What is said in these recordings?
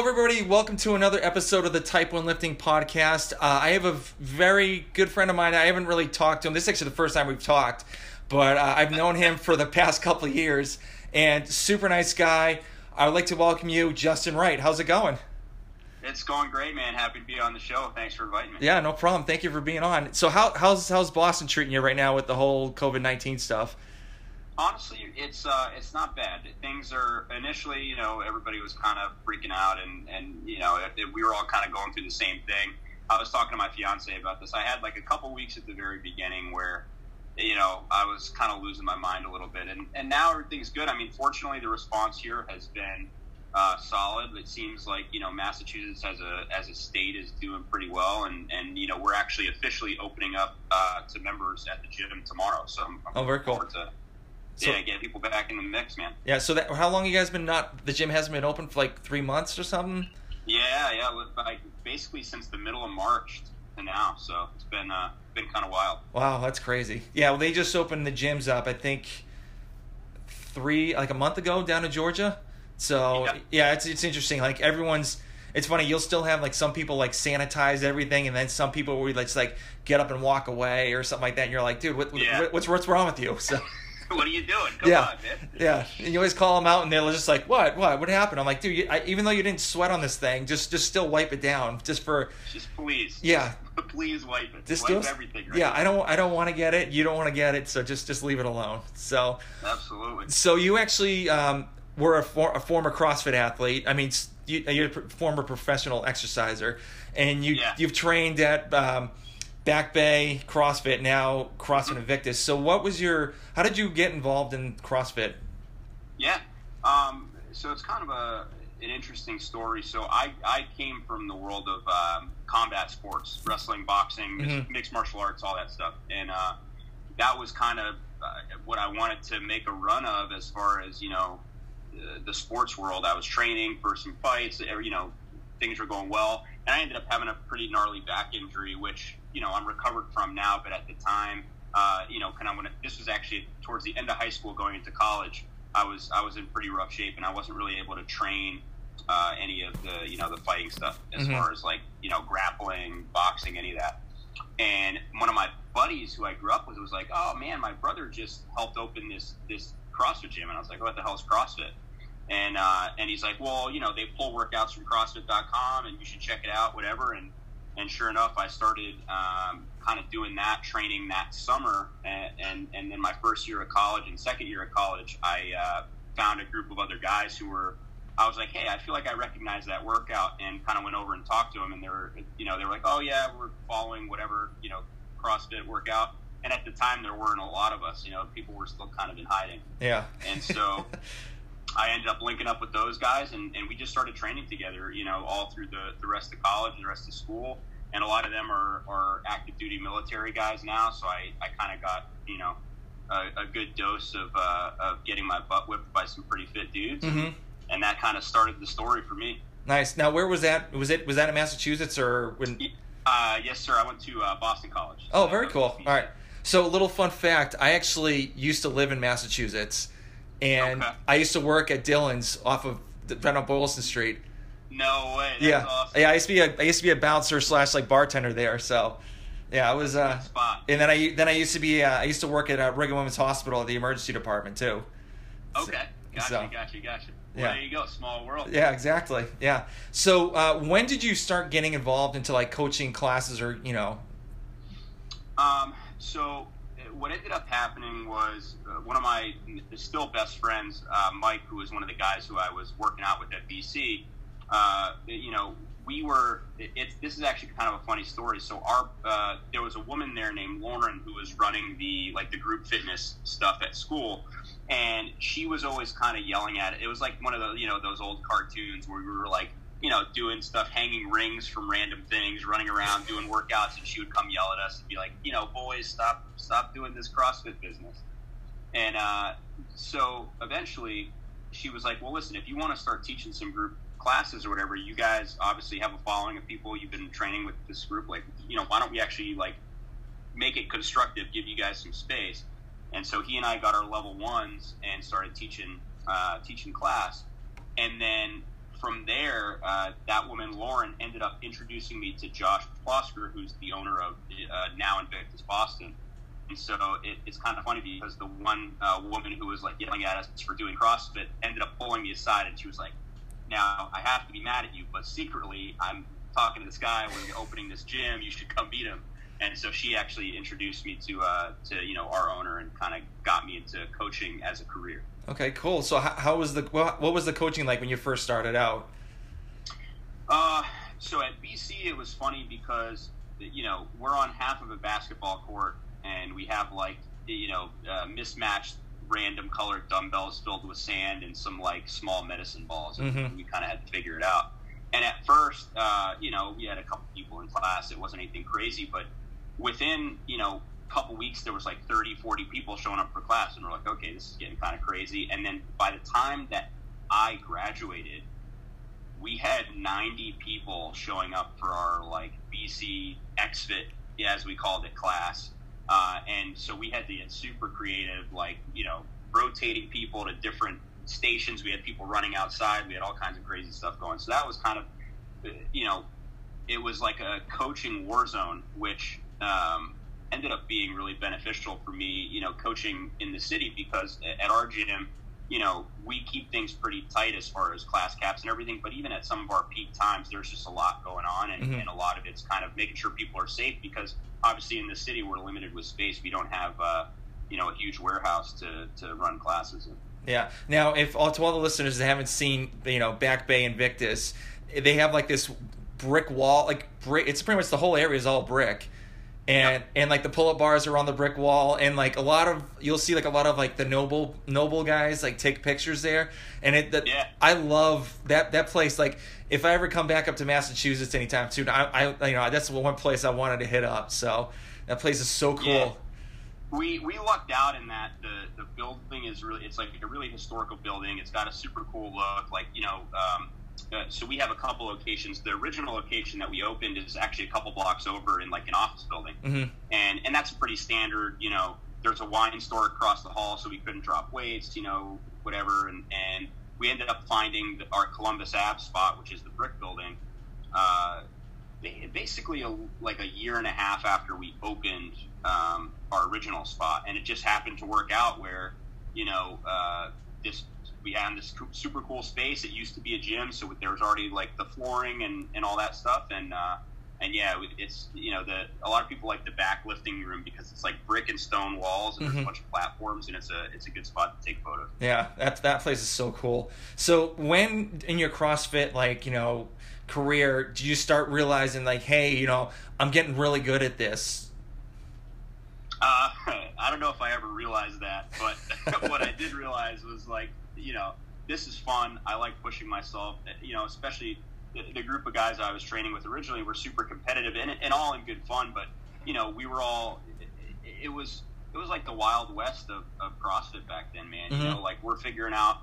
Hello, everybody. Welcome to another episode of the Type 1 Lifting Podcast. Uh, I have a very good friend of mine. I haven't really talked to him. This is actually the first time we've talked, but uh, I've known him for the past couple of years and super nice guy. I would like to welcome you, Justin Wright. How's it going? It's going great, man. Happy to be on the show. Thanks for inviting me. Yeah, no problem. Thank you for being on. So, how, how's how's Boston treating you right now with the whole COVID nineteen stuff? Honestly, it's uh, it's not bad. Things are initially, you know, everybody was kind of freaking out, and and you know, it, it, we were all kind of going through the same thing. I was talking to my fiance about this. I had like a couple weeks at the very beginning where, you know, I was kind of losing my mind a little bit, and and now everything's good. I mean, fortunately, the response here has been uh, solid. It seems like you know Massachusetts as a as a state is doing pretty well, and and you know we're actually officially opening up uh, to members at the gym tomorrow. So I'm, I'm oh, very cool. To, so, yeah, get people back in the mix, man. Yeah. So that how long you guys been not the gym hasn't been open for like three months or something? Yeah, yeah. Like basically since the middle of March to now. So it's been uh, been kind of wild. Wow, that's crazy. Yeah. Well, they just opened the gyms up. I think three like a month ago down in Georgia. So yeah, yeah it's it's interesting. Like everyone's. It's funny. You'll still have like some people like sanitize everything, and then some people will just like get up and walk away or something like that. And you're like, dude, what, yeah. what, what's what's wrong with you? So. what are you doing? Come yeah. on, man. Yeah. And you always call them out, and they're just like, "What? What? What happened?" I'm like, "Dude, you, I, even though you didn't sweat on this thing, just just still wipe it down, just for just please. Yeah. please wipe it. Just wipe everything. Right yeah, now. I don't I don't want to get it. You don't want to get it, so just just leave it alone. So absolutely. So you actually um, were a, for, a former CrossFit athlete. I mean, you, are a former professional exerciser, and you yeah. you've trained at. Um, Back Bay, CrossFit, now CrossFit Invictus. So, what was your? How did you get involved in CrossFit? Yeah, um, so it's kind of a an interesting story. So, I I came from the world of um, combat sports, wrestling, boxing, mm-hmm. mixed martial arts, all that stuff, and uh, that was kind of uh, what I wanted to make a run of as far as you know the, the sports world. I was training for some fights. You know, things were going well, and I ended up having a pretty gnarly back injury, which you know I'm recovered from now. But at the time, uh, you know, kind of when it, this was actually towards the end of high school, going into college, I was I was in pretty rough shape, and I wasn't really able to train uh, any of the you know the fighting stuff as mm-hmm. far as like you know grappling, boxing, any of that. And one of my buddies who I grew up with was like, "Oh man, my brother just helped open this this CrossFit gym," and I was like, "What the hell is CrossFit?" And uh, and he's like, well, you know, they pull workouts from CrossFit.com, and you should check it out, whatever. And and sure enough, I started um, kind of doing that training that summer, and, and and then my first year of college and second year of college, I uh, found a group of other guys who were. I was like, hey, I feel like I recognize that workout, and kind of went over and talked to them, and they were, you know, they were like, oh yeah, we're following whatever, you know, CrossFit workout. And at the time, there weren't a lot of us. You know, people were still kind of in hiding. Yeah. And so I ended up linking up with those guys, and, and we just started training together. You know, all through the the rest of college and the rest of school. And a lot of them are, are active duty military guys now, so I, I kind of got you know a, a good dose of uh, of getting my butt whipped by some pretty fit dudes, mm-hmm. and, that kind of started the story for me. Nice. Now, where was that? Was it was that in Massachusetts or when? Uh, yes, sir. I went to uh, Boston College. Oh, very cool. All right. So, a little fun fact: I actually used to live in Massachusetts and okay. I used to work at Dillon's off of right on Boylston Street. No way. That's yeah, awesome. yeah. I used to be a I used to be a bouncer slash like bartender there. So, yeah, I was. Uh, and then I then I used to be uh, I used to work at uh, Brigham Women's Hospital, the emergency department too. Okay, gotcha, so, gotcha, gotcha. Well, yeah. there you go, small world. Yeah, exactly. Yeah. So, uh, when did you start getting involved into like coaching classes, or you know? Um. So, what ended up happening was uh, one of my still best friends, uh, Mike, who was one of the guys who I was working out with at BC. Uh, you know, we were. It's this is actually kind of a funny story. So, our uh, there was a woman there named Lauren who was running the like the group fitness stuff at school and she was always kind of yelling at it. It was like one of the you know those old cartoons where we were like you know doing stuff, hanging rings from random things, running around doing workouts, and she would come yell at us and be like, you know, boys, stop stop doing this CrossFit business. And uh, so eventually, she was like, well, listen, if you want to start teaching some group classes or whatever, you guys obviously have a following of people you've been training with this group. Like, you know, why don't we actually like make it constructive, give you guys some space? And so he and I got our level ones and started teaching uh, teaching class. And then from there, uh, that woman Lauren ended up introducing me to Josh Plosker, who's the owner of uh, now Invictus Boston. And so it, it's kind of funny because the one uh, woman who was like yelling at us for doing CrossFit ended up pulling me aside, and she was like, "Now I have to be mad at you, but secretly I'm talking to this guy. We're opening this gym. You should come meet him." and so she actually introduced me to uh, to you know our owner and kind of got me into coaching as a career. Okay, cool. So how, how was the what was the coaching like when you first started out? Uh, so at BC it was funny because you know we're on half of a basketball court and we have like you know uh, mismatched random colored dumbbells filled with sand and some like small medicine balls and mm-hmm. we kind of had to figure it out. And at first uh, you know we had a couple people in class it wasn't anything crazy but within you know a couple weeks there was like 30 40 people showing up for class and we're like okay this is getting kind of crazy. And then by the time that i graduated we had 90 people showing up for our like bc xfit as we called it class uh, and so we had to get super creative like you know rotating people to different stations. We had people running outside. We had all kinds of crazy stuff going. So that was kind of you know it was like a coaching war zone which um, ended up being really beneficial for me, you know, coaching in the city because at our gym, you know, we keep things pretty tight as far as class caps and everything. But even at some of our peak times, there's just a lot going on, and, mm-hmm. and a lot of it's kind of making sure people are safe because obviously in the city we're limited with space. We don't have, uh, you know, a huge warehouse to to run classes in. Yeah. Now, if all to all the listeners that haven't seen, you know, Back Bay Invictus, they have like this brick wall, like brick. It's pretty much the whole area is all brick and and like the pull-up bars are on the brick wall and like a lot of you'll see like a lot of like the NOBULL NOBULL guys like take pictures there. And it that yeah. i love that that place. Like if i ever come back up to massachusetts anytime soon i i you know that's the one place i wanted to hit up. So that place is so cool. Yeah. we we lucked out in that the the building is really it's like a really historical building. It's got a super cool look like you know um, uh, so we have a couple locations. The original location that we opened is actually a couple blocks over in like an office building, mm-hmm. and and that's pretty standard. You know, there's a wine store across the hall, so we couldn't drop weights. You know, whatever, and and we ended up finding the, our Columbus Ave spot, which is the brick building. Uh, basically, a, like a year and a half after we opened um, our original spot, and it just happened to work out where you know uh, this we had this super cool space. It used to be a gym, so there was already like the flooring and, and all that stuff. And uh, and yeah, it's you know the a lot of people like the back lifting room because it's like brick and stone walls and mm-hmm. there's a mm-hmm. bunch of platforms and it's a it's a good spot to take photos. Yeah, that that place is so cool. So when in your CrossFit like you know career, do you start realizing like, hey, you know, I'm getting really good at this? Uh, I don't know if I ever realized that, but what I did realize was like you know, this is fun. I like pushing myself. You know, especially the, the group of guys I was training with originally were super competitive and, and all in good fun. But you know, we were all. It, it was it was like the wild west of, of CrossFit back then, man. Mm-hmm. You know, like we're figuring out.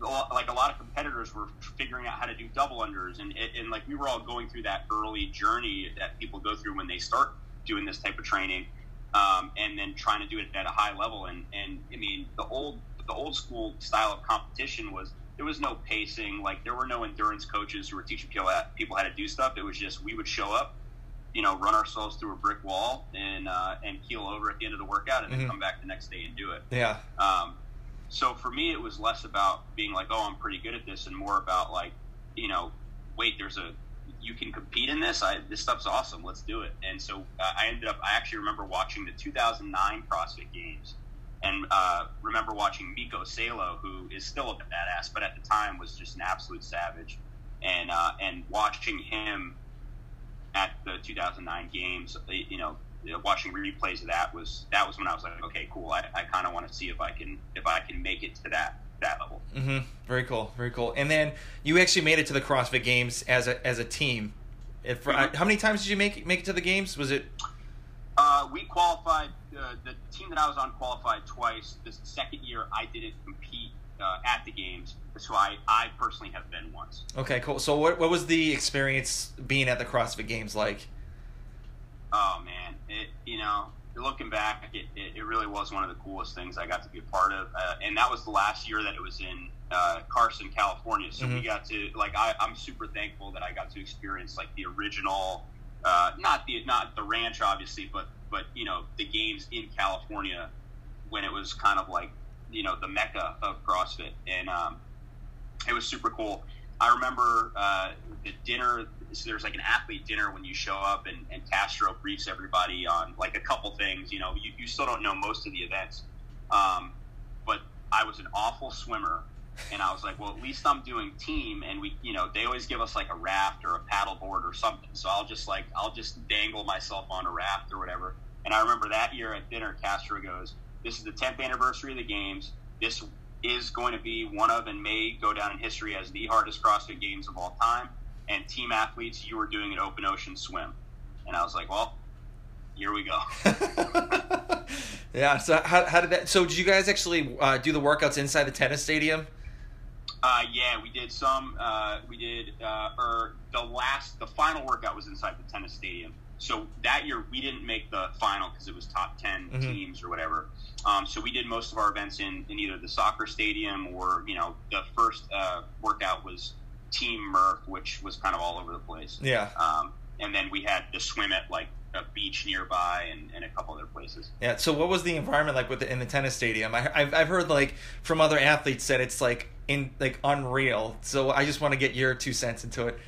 Like a lot of competitors were figuring out how to do double unders, and and like we were all going through that early journey that people go through when they start doing this type of training, um, and then trying to do it at a high level. And and I mean, the old the old school style of competition was there was no pacing. Like there were no endurance coaches who were teaching people how, people how to do stuff. It was just we would show up, you know, run ourselves through a brick wall and uh, and keel over at the end of the workout, and mm-hmm. then come back the next day and do it. Yeah. Um, so for me, it was less about being like, oh, I'm pretty good at this, and more about like, you know, wait, there's a you can compete in this. I, this stuff's awesome. Let's do it. And so uh, I ended up. I actually remember watching the 2009 CrossFit Games, and uh, remember watching Mikko Salo, who is still a badass, but at the time was just an absolute savage, and uh, and watching him at the 2009 Games, you know, watching replays of that was that was when I was like, okay, cool. I, I kind of want to see if I can if I can make it to that that level. Mm-hmm. Very cool, very cool. And then you actually made it to the CrossFit Games as a as a team. If mm-hmm. how many times did you make make it to the games? Was it? Uh, we qualified. Uh, the team that I was on qualified twice. The second year, I didn't compete uh, at the games, so I, I personally have been once. Okay, cool. So what what was the experience being at the CrossFit Games like? Oh man, it you know looking back, it, it, it, really was one of the coolest things I got to be a part of. Uh, and that was the last year that it was in uh, Carson, California. So mm-hmm. we got to like I, I'm super thankful that I got to experience like the original, uh, not the not the ranch obviously, but but you know the games in California when it was kind of like you know the mecca of CrossFit, and um, it was super cool. I remember uh, the dinner so there's like an athlete dinner when you show up and, and Castro briefs everybody on like a couple things. You know, you, you still don't know most of the events. Um, but I was an awful swimmer and I was like, well, at least I'm doing team. And we, you know, they always give us like a raft or a paddle board or something. So I'll just like, I'll just dangle myself on a raft or whatever. And I remember that year at dinner, Castro goes, this is the 10th anniversary of the games. This is going to be one of and may go down in history as the hardest CrossFit games of all time and team athletes, you were doing an open ocean swim. And I was like, well, here we go. yeah. So how, how did that? So did you guys actually uh, do the workouts inside the tennis stadium? Uh, yeah, we did some. Uh, we did, uh, or the last, the final workout was inside the tennis stadium. So that year we didn't make the final because it was top 10 mm-hmm. teams or whatever. Um, so we did most of our events in, in either the soccer stadium or you know the first uh, workout was Team Murph, which was kind of all over the place. Yeah. Um, and then we had to swim at like a beach nearby and, and a couple other places. Yeah. So what was the environment like with the, in the tennis stadium? I, have I've heard like from other athletes that it's like in like unreal. So I just want to get your two cents into it.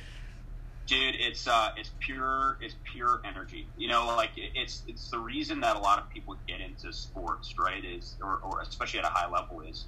Dude, it's uh, it's pure, it's pure energy. You know, like it's it's the reason that a lot of people get into sports, right? Is or, or especially at a high level is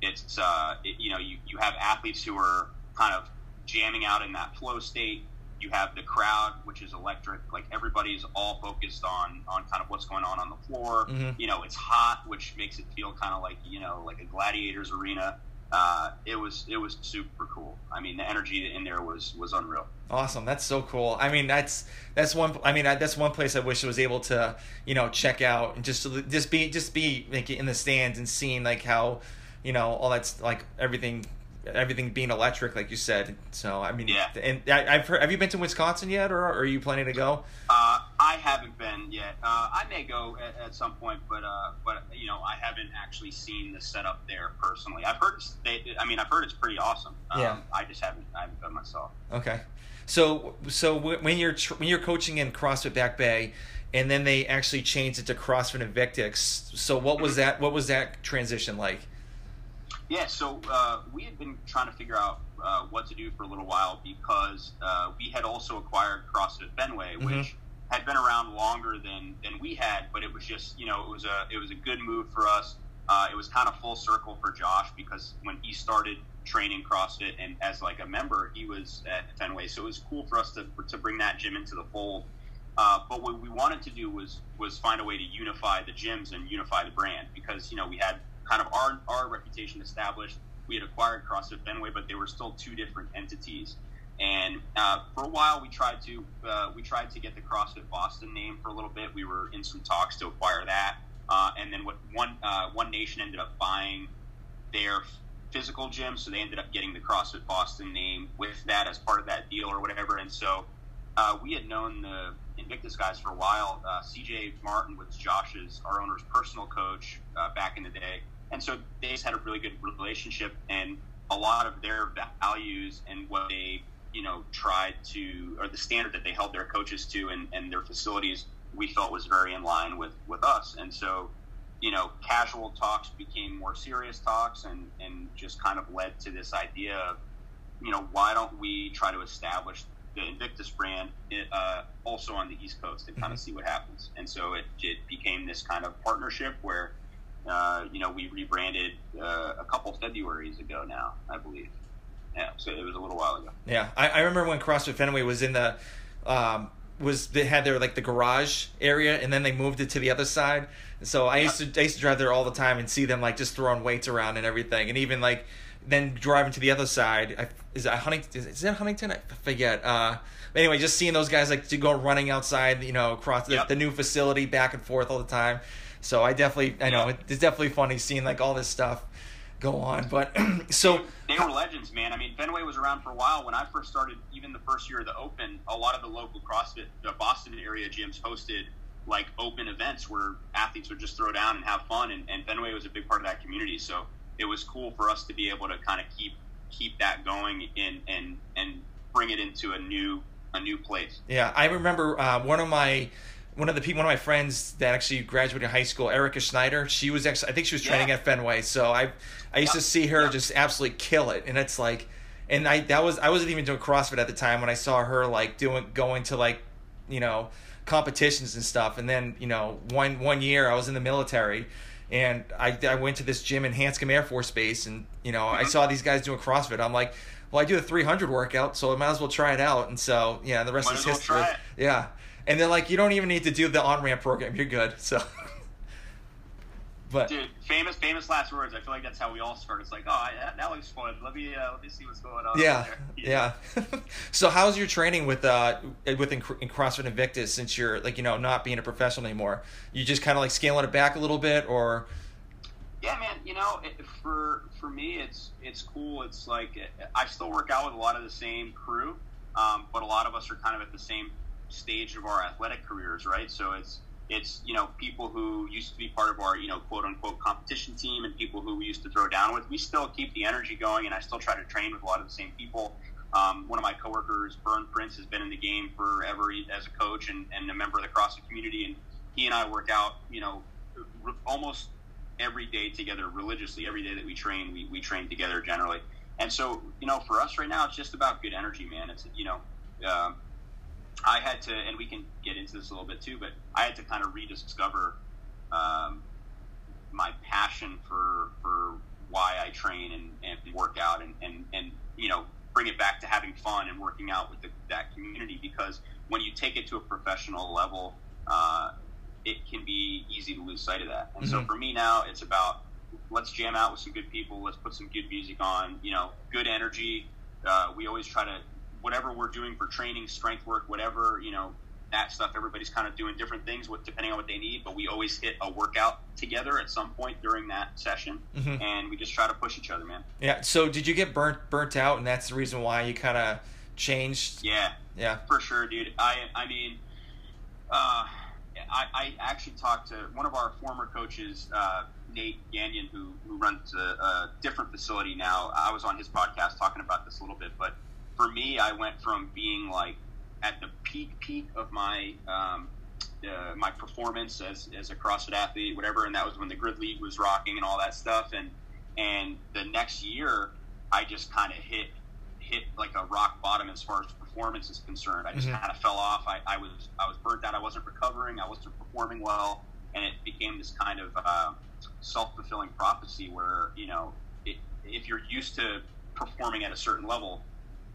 it's uh, it, you know you you have athletes who are kind of jamming out in that flow state. You have the crowd, which is electric. Like everybody's all focused on on kind of what's going on on the floor. Mm-hmm. You know, it's hot, which makes it feel kind of like you know like a gladiators arena. Uh, it was it was super cool. I mean, the energy in there was was unreal. Awesome, that's so cool. I mean, that's that's one. I mean, that's one place I wish I was able to you know check out and just just be just be like in the stands and seeing like how you know all that's like everything everything being electric, like you said. So I mean, yeah. And I've heard. Have you been to Wisconsin yet, or, are you planning to go? Uh, I haven't been yet. Uh, I may go at, at some point, but uh, but you know, I haven't actually seen the setup there personally. I've heard. They, I mean, I've heard it's pretty awesome. Um, yeah. I just haven't. I haven't been myself. Okay. So so when you're when you're coaching in CrossFit Back Bay, and then they actually changed it to CrossFit Invictus. So what was that? What was that transition like? Yeah, so uh, we had been trying to figure out uh, what to do for a little while because uh, we had also acquired CrossFit Fenway, mm-hmm. which had been around longer than, than we had, but it was just you know it was a it was a good move for us. Uh, it was kind of full circle for Josh because when he started training CrossFit and as like a member, he was at Fenway, so it was cool for us to to bring that gym into the fold. Uh, but what we wanted to do was was find a way to unify the gyms and unify the brand because you know we had kind of our our reputation established. We had acquired CrossFit Fenway, but they were still two different entities. And uh, for a while, we tried to uh, we tried to get the CrossFit Boston name for a little bit. We were in some talks to acquire that, uh, and then what one uh, one nation ended up buying their physical gym, so they ended up getting the CrossFit Boston name with that as part of that deal or whatever. And so uh, we had known the Invictus guys for a while. Uh, CJ Martin was Josh's our owner's personal coach back in the day and so they just had a really good relationship, and a lot of their values and what they, you know, tried to, or the standard that they held their coaches to and, and their facilities, we felt was very in line with, with us. And so you know, casual talks became more serious talks, and and just kind of led to this idea of, you know, why don't we try to establish the Invictus brand uh, also on the East Coast and kind of mm-hmm. see what happens. And so it, it became this kind of partnership where, uh, you know, we rebranded uh, a couple Februarys ago now, I believe. Yeah, so it was a little while ago. Yeah, I, I remember when CrossFit Fenway was in the um, was they had their like the garage area and then they moved it to the other side. So I used to I used to drive there all the time and see them like just throwing weights around and everything, and even like then driving to the other side. I, is that Huntington? Is that Huntington? I forget. Uh, anyway, just seeing those guys like to go running outside, you know, across the, yep. the new facility, back and forth all the time. So I definitely, I know it's definitely funny seeing like all this stuff go on. But so they were legends, man. I mean, Fenway was around for a while. When I first started, even the first year of the Open, a lot of the local CrossFit, the Boston area gyms hosted like open events where athletes would just throw down and have fun, and, and Fenway was a big part of that community. So it was cool for us to be able to kind of keep keep that going and and and bring it into a new a new place. Yeah, I remember uh, one of my one of the people, one of my friends that actually graduated high school, Erica Schneider. She was actually, I think she was training yeah. at Fenway. So I, I used to see her just absolutely kill it, and it's like, and I that was I wasn't even doing CrossFit at the time when I saw her like doing going to like, you know, competitions and stuff. And then you know one one year I was in the military, and I I went to this gym in Hanscom Air Force Base, and you know I mm-hmm. saw these guys doing CrossFit. I'm like. Well, I do a 300 workout, so I might as well try it out. And so, yeah, the rest might is history. Yeah, and they're like, you don't even need to do the on ramp program. You're good. So. But dude, famous, famous last words. I feel like that's how we all start. It's like, oh, that, that looks fun. Let me, uh, let me see what's going on. Yeah, yeah. so, how's your training with uh with in, in CrossFit Invictus since you're like you know not being a professional anymore? You just kind of like scaling it back a little bit, or? Yeah, man. You know, it, for for me, it's it's cool. It's like I still work out with a lot of the same crew, um, but a lot of us are kind of at the same stage of our athletic careers, right? So it's it's you know people who used to be part of our you know quote unquote competition team and people who we used to throw down with. We still keep the energy going, and I still try to train with a lot of the same people. Um, one of my coworkers, Bern Prince, has been in the game forever as a coach and, and a member of the CrossFit community, and he and I work out you know re- almost every day together religiously. Every day that we train, we, we train together generally. And so, you know, for us right now, it's just about good energy, man. It's, you know, uh, I had to, and we can get into this a little bit too, but I had to kind of rediscover um, my passion for for why I train and, and work out and, and, and you know bring it back to having fun and working out with the, that community because when you take it to a professional level, uh, it can be easy to lose sight of that. And mm-hmm. so for me now, it's about let's jam out with some good people, let's put some good music on, you know, good energy. Uh, we always try to whatever we're doing for training, strength work, whatever, you know, that stuff, everybody's kind of doing different things with depending on what they need, but we always hit a workout together at some point during that session, mm-hmm. and we just try to push each other, man. Yeah. So did you get burnt burnt out, and that's the reason why you kind of changed? Yeah. Yeah. For sure, dude. I I mean, uh, I, I actually talked to one of our former coaches, uh, Nate Gagnon, who who runs a, a different facility now. I was on his podcast talking about this a little bit, but for me, I went from being like at the peak peak of my um, uh, my performance as, as a CrossFit athlete, whatever, and that was when the Grid League was rocking and all that stuff. And and the next year, I just kind of hit hit like a rock bottom as far as performance is concerned. I just mm-hmm. kind of fell off. I, I was I was burnt out. I wasn't recovering. I wasn't performing well, and it became this kind of uh, self fulfilling prophecy where you know it, if you're used to performing at a certain level,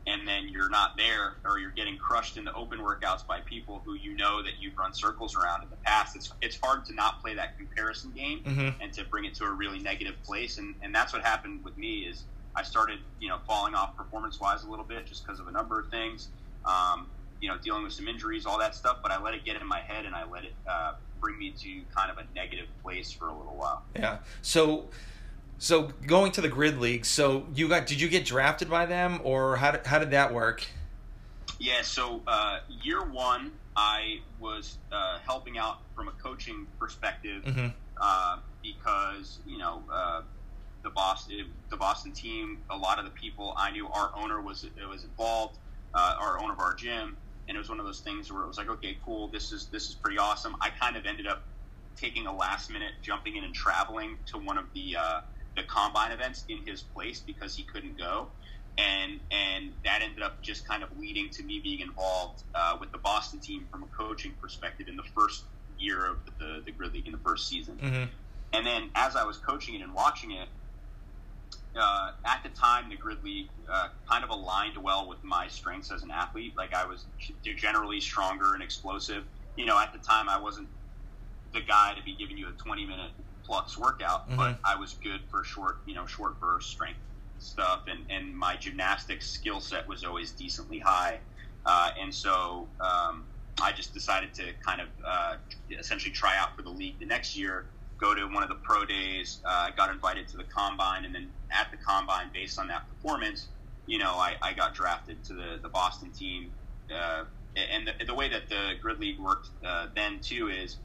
and then you're not there or you're getting crushed in the open workouts by people who you know that you've run circles around in the past. It's it's hard to not play that comparison game mm-hmm. and to bring it to a really negative place. And and that's what happened with me is I started you know falling off performance wise a little bit just because of a number of things um, you know dealing with some injuries all that stuff but I let it get in my head and I let it uh, bring me to kind of a negative place for a little while. Yeah. So so going to the grid league, so you got did you get drafted by them or how did, how did that work? Yeah, so uh, year one I was uh, helping out from a coaching perspective mm-hmm. uh, because you know uh, the Boston the Boston team, a lot of the people I knew, our owner was was involved, uh, our owner of our gym, and it was one of those things where it was like, okay, cool, this is this is pretty awesome. I kind of ended up taking a last minute jumping in and traveling to one of the uh, the combine events in his place because he couldn't go and and that ended up just kind of leading to me being involved uh, with the Boston team from a coaching perspective in the first year of the the Grid League in the first season. Mm-hmm. And then as I was coaching it and watching it, uh, at the time the Grid League uh, kind of aligned well with my strengths as an athlete. Like I was generally stronger and explosive. You know, at the time I wasn't the guy to be giving you a 20 minute plus workout, mm-hmm. but I was good for short, you know, short burst strength stuff, and, and my gymnastics skill set was always decently high. Uh, and so um, I just decided to kind of uh, essentially try out for the league the next year, go to one of the pro days, uh, got invited to the combine, and then at the combine, based on that performance, you know, I, I got drafted to the, the Boston team. Uh, and the, the, way that the Grid League worked uh, then, too, is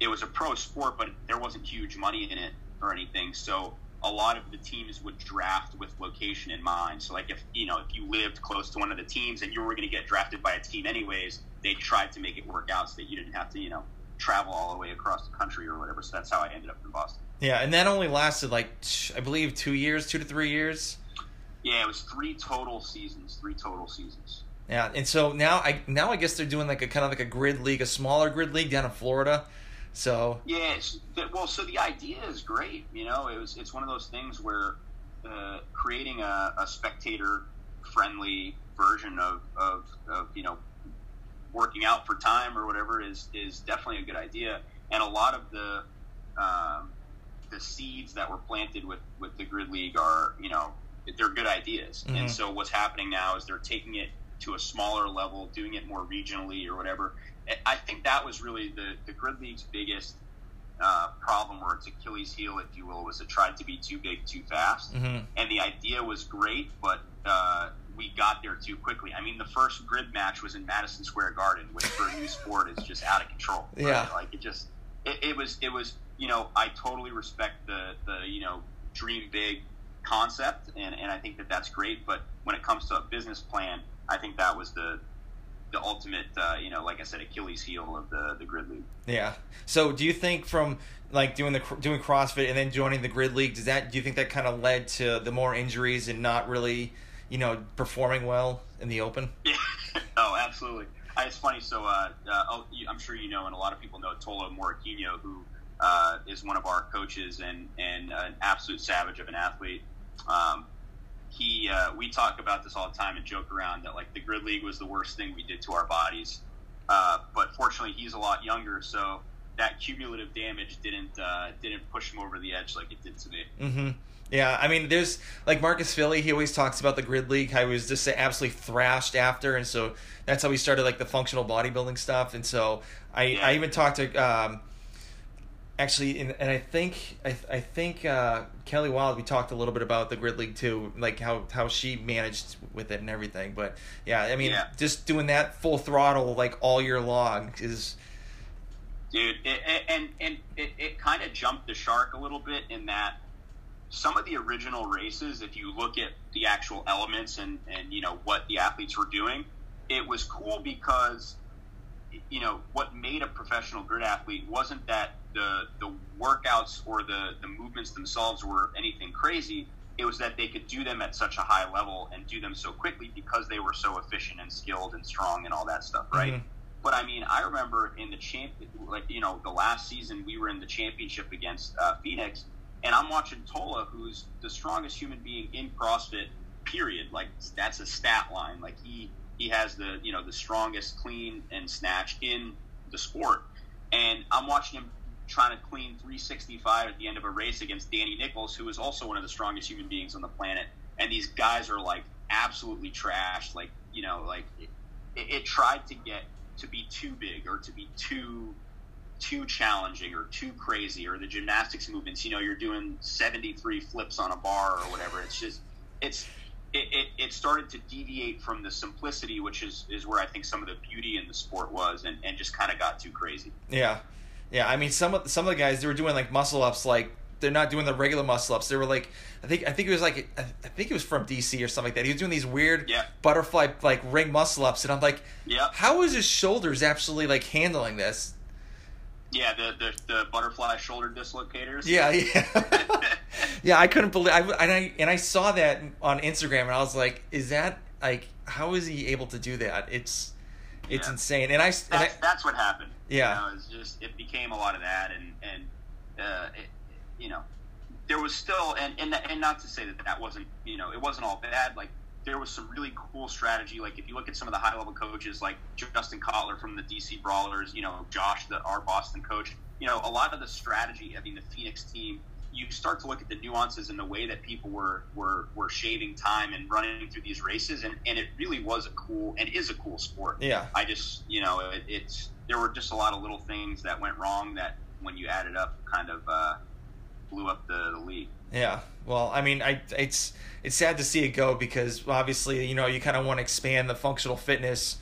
it was a pro sport, but there wasn't huge money in it or anything. So a lot of the teams would draft with location in mind. So, like if you know if you lived close to one of the teams and you were going to get drafted by a team anyways, they tried to make it work out so that you didn't have to you know travel all the way across the country or whatever. So that's how I ended up in Boston. Yeah, and that only lasted like I believe two years, two to three years. Yeah, it was three total seasons. Three total seasons. Yeah, and so now I now I guess they're doing like a kind of like a grid league, a smaller grid league down in Florida. So yeah, well, so the idea is great. You know, it was it's one of those things where uh, creating a, a spectator friendly version of, of, of you know working out for time or whatever is is definitely a good idea. And a lot of the um, the seeds that were planted with with the grid league are you know they're good ideas. Mm-hmm. And so what's happening now is they're taking it to a smaller level, doing it more regionally or whatever, I think that was really the, the Grid League's biggest uh, problem, or its Achilles heel, if you will, was it tried to be too big too fast. Mm-hmm. And the idea was great, but uh, we got there too quickly. I mean, the first grid match was in Madison Square Garden, which for a new sport is just out of control. Right? Yeah, like it just it, it was it was you know I totally respect the the you know dream big concept, and and I think that that's great. But when it comes to a business plan, I think that was the the ultimate, uh, you know, like I said, Achilles heel of the the grid league. Yeah. So, do you think from like doing the doing CrossFit and then joining the grid league, does that do you think that kind of led to the more injuries and not really, you know, performing well in the open? Yeah. oh, absolutely. It's funny. So, uh, uh, oh, I'm sure you know, and a lot of people know Tola Morakinyo, who uh, is one of our coaches and and an absolute savage of an athlete. Um, he uh, we talk about this all the time and joke around that like the grid league was the worst thing we did to our bodies. Uh, but fortunately, he's a lot younger, so that cumulative damage didn't uh, didn't push him over the edge like it did to me. Mm-hmm. Yeah, I mean, there's like Marcus Filly. He always talks about the grid league. How he was just absolutely thrashed after, and so that's how he started like the functional bodybuilding stuff. And so I, yeah. I even talked to um, actually, and, and I think I, I think uh, Kelly Wild. We talked a little bit about the Grid League too, like how how she managed with it and everything. But yeah, I mean, yeah. just doing that full throttle like all year long is. Dude, it, and and it, it kind of jumped the shark a little bit in that some of the original races, if you look at the actual elements and and you know what the athletes were doing, it was cool because you know what made a professional grid athlete wasn't that the the workouts or the the movements themselves were anything crazy. It was that they could do them at such a high level and do them so quickly because they were so efficient and skilled and strong and all that stuff, right? Mm-hmm. But I mean, I remember in the champ, like you know, the last season we were in the championship against uh, Phoenix, and I'm watching Tola, who's the strongest human being in CrossFit. Period. Like that's a stat line. Like he he has the you know the strongest clean and snatch in the sport, and I'm watching him trying to clean 365 at the end of a race against Danny Nichols, who is also one of the strongest human beings on the planet. And these guys are like absolutely trashed. Like, you know, like it, it tried to get to be too big or to be too too challenging or too crazy or the gymnastics movements you know you're doing 73 flips on a bar or whatever it's just it's it, it, it, started to deviate from the simplicity which is is where i think some of the beauty in the sport was and, and just kind of got too crazy yeah yeah, I mean some of some of the guys they were doing like muscle ups like they're not doing the regular muscle ups. They were like, I think I think it was like I think it was from DC or something like that. He was doing these weird yeah. butterfly like ring muscle ups, and I'm like, yeah. how is his shoulders actually like handling this? Yeah, the, the, the butterfly shoulder dislocators. Yeah, yeah, yeah. I couldn't believe. I, and I and I saw that on Instagram, and I was like, "Is that like how is he able to do that?" It's it's Yeah. insane. And I, and That's, I that's what happened. Yeah. You know, it's just it became a lot of that, and and uh, it, you know, there was still and, and and not to say that that wasn't you know it wasn't all bad. Like there was some really cool strategy. Like if you look at some of the high level coaches, like Justin Kotler from the DC Brawlers, you know Josh, the our Boston coach. You know, a lot of the strategy. I mean, the Phoenix team. You start to look at the nuances in the way that people were were, were shaving time and running through these races, and, and it really was a cool and is a cool sport. yeah, I just, you know, it, it's there were just a lot of little things that went wrong that, when you added up, kind of uh, blew up the, the league. Yeah. Well, I mean, I it's it's sad to see it go because obviously, you know, you kind of want to expand the functional fitness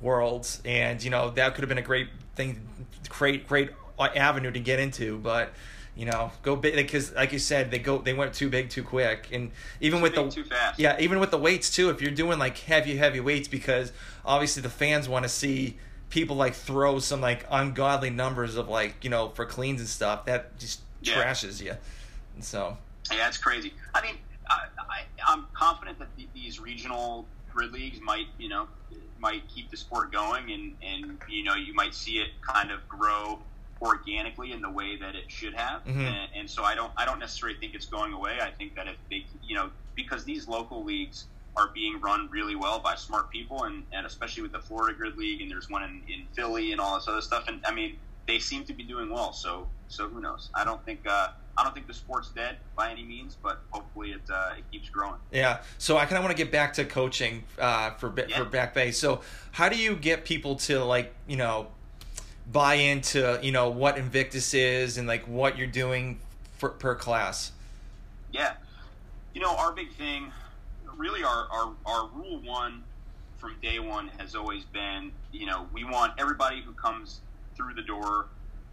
world, and you know that could have been a great thing, great great avenue to get into, but. You know, go big because, like you said, they go they went too big too quick, and even with Too the too fast. Yeah, even with the weights too. If you're doing like heavy, heavy weights, because obviously the fans want to see people like throw some like ungodly numbers of like you know for cleans and stuff. That just Yeah. trashes you. And so Yeah, it's crazy. I mean, I, I, I'm confident that the, these regional grid leagues might, you know, might keep the sport going, and and you know, you might see it kind of grow organically in the way that it should have. Mhm. And, and so I don't, I don't necessarily think it's going away. I think that if they, you know, because these local leagues are being run really well by smart people, and, and especially with the Florida Grid League, and there's one in, in Philly and all this other stuff. And I mean, they seem to be doing well. So so who knows? I don't think uh, I don't think the sport's dead by any means, but hopefully it uh, it keeps growing. yeah, so I kind of want to get back to coaching uh, for Yeah. for Back Bay. So how do you get people to like you know buy into you know what Invictus is and like what you're doing for, per class? Yeah, you know our big thing, really our our, our rule one from day one has always been you know we want everybody who comes through the door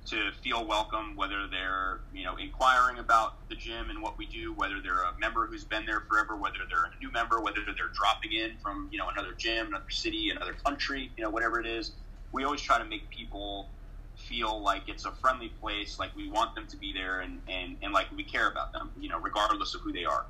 to feel welcome, whether they're you know inquiring about the gym and what we do, whether they're a member who's been there forever, whether they're a new member, whether they're dropping in from you know another gym, another city, another country, you know whatever it is. We always try to make people feel like it's a friendly place, like we want them to be there, and and and like we care about them, you know, regardless of who they are.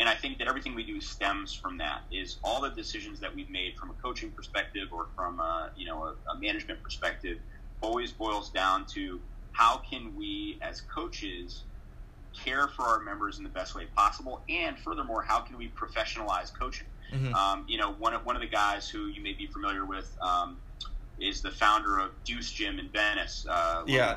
And I think that everything we do stems from that. Is all the decisions that we've made from a coaching perspective or from a, you know a, a management perspective always boils down to how can we as coaches care for our members in the best way possible, and furthermore, how can we professionalize coaching? Mhm. Um, you know, one of, one of the guys who you may be familiar with um, is the founder of Deuce Gym in Venice, uh, Logan Yeah.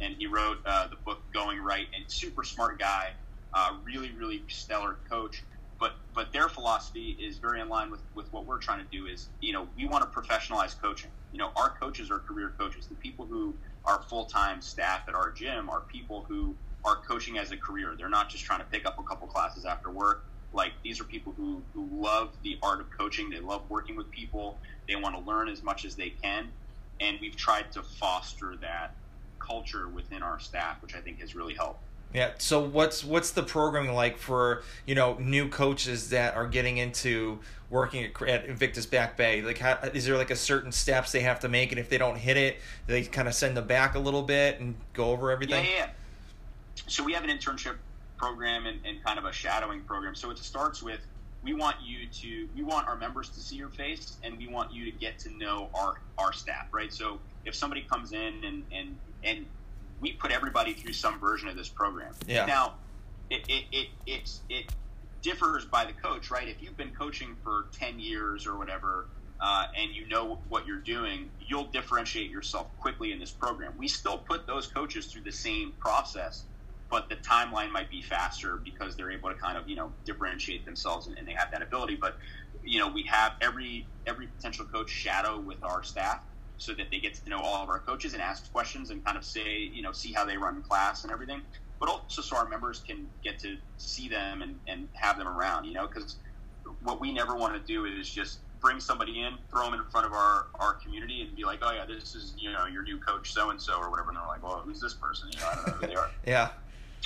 And he wrote uh, the book Going Right, and super smart guy, uh, really really stellar coach. But but their philosophy is very in line with, with what we're trying to do. Is you know we want to professionalize coaching. You know our coaches are career coaches. The people who are full time staff at our gym are people who are coaching as a career. They're not just trying to pick up a couple classes after work. Like these are people who, who love the art of coaching. They love working with people. They want to learn as much as they can. And we've tried to foster that culture within our staff, which I think has really helped. Yeah. So what's what's the programming like for you know new coaches that are getting into working at, at Invictus Back Bay? Like, how, is there like a certain steps they have to make, and if they don't hit it, they kind of send them back a little bit and go over everything. yeah, yeah. So we have an internship program and, and kind of a shadowing program. So it starts with we want you to we want our members to see your face and we want you to get to know our our staff, right? So if somebody comes in and and and we put everybody through some version of this program. Yeah. Now it it, it it's it differs by the coach, right? If you've been coaching for ten years or whatever, uh, and you know what you're doing, you'll differentiate yourself quickly in this program. We still put those coaches through the same process, but the timeline might be faster because they're able to kind of you know differentiate themselves and, and they have that ability. But you know we have every every potential coach shadow with our staff so that they get to know all of our coaches and ask questions and kind of say you know see how they run class and everything. But also so our members can get to see them and, and have them around, you know, because what we never want to do is just bring somebody in, throw them in front of our, our community, and be like, oh yeah, this is you know your new coach so and so or whatever, and they're like, well, who's this person? You know, I don't know who they are. Yeah.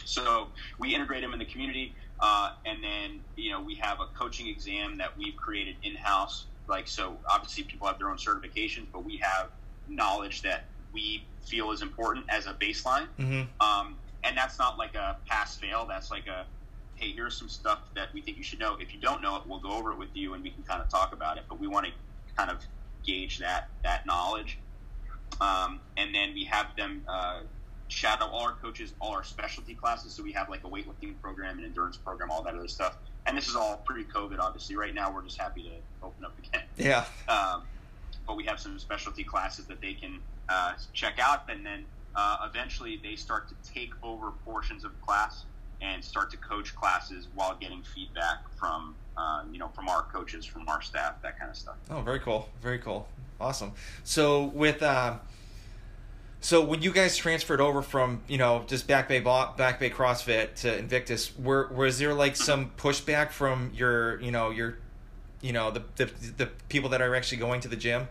So we integrate them in the community, uh, and then you know we have a coaching exam that we've created in house. Like so, obviously people have their own certifications, but we have knowledge that we feel is important as a baseline. Mhm. Um, and that's not like a pass fail. That's like a hey, here's some stuff that we think you should know. If you don't know it, we'll go over it with you and we can kind of talk about it. But we want to kind of gauge that that knowledge. Um, and then we have them uh, shadow all our coaches, all our specialty classes. So we have like a weightlifting program, an endurance program, all that other stuff. And this is all pre-COVID, obviously. Right now, we're just happy to open up again. Yeah. Um, but we have some specialty classes that they can uh, check out, and then uh, eventually they start to take over portions of class and start to coach classes while getting feedback from uh, you know from our coaches, from our staff, that kind of stuff. Oh, very cool. Very cool. Awesome. So with um, so when you guys transferred over from you know just Back Bay Back Bay CrossFit to Invictus, were was there like some pushback from your you know your you know the the, the people that are actually going to the gym?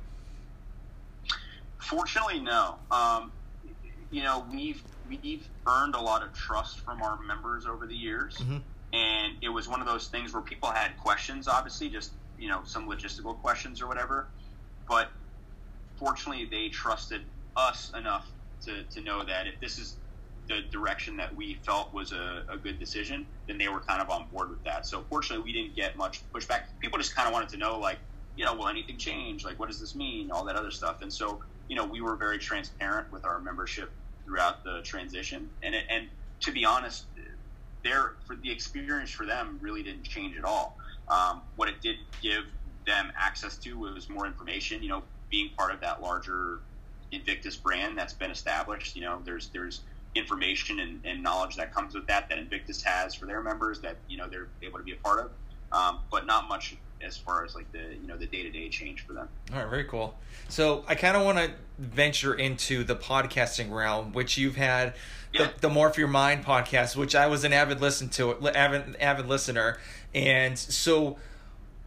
Fortunately, no. Um, you know, we've we've earned a lot of trust from our members over the years, Mhm. and it was one of those things where people had questions, obviously, just you know, some logistical questions or whatever. But fortunately, they trusted us enough to, to know that if this is the direction that we felt was a, a good decision, then they were kind of on board with that. So fortunately, we didn't get much pushback. People just kind of wanted to know, like, you know, will anything change? Like, what does this mean? All that other stuff. And so, you know, we were very transparent with our membership throughout the transition. And it, and to be honest, their for the experience for them really didn't change at all. Um, what it did give them access to was more information. You know, being part of that larger Invictus brand that's been established. You know, there's there's information and, and knowledge that comes with that that Invictus has for their members that you know they're able to be a part of, um, but not much as far as like the you know the day to day change for them. All right, very cool. So I kind of want to venture into the podcasting realm, which you've had Yeah. the, the More for Your Mind podcast, which I was an avid listen to, avid avid listener, and so,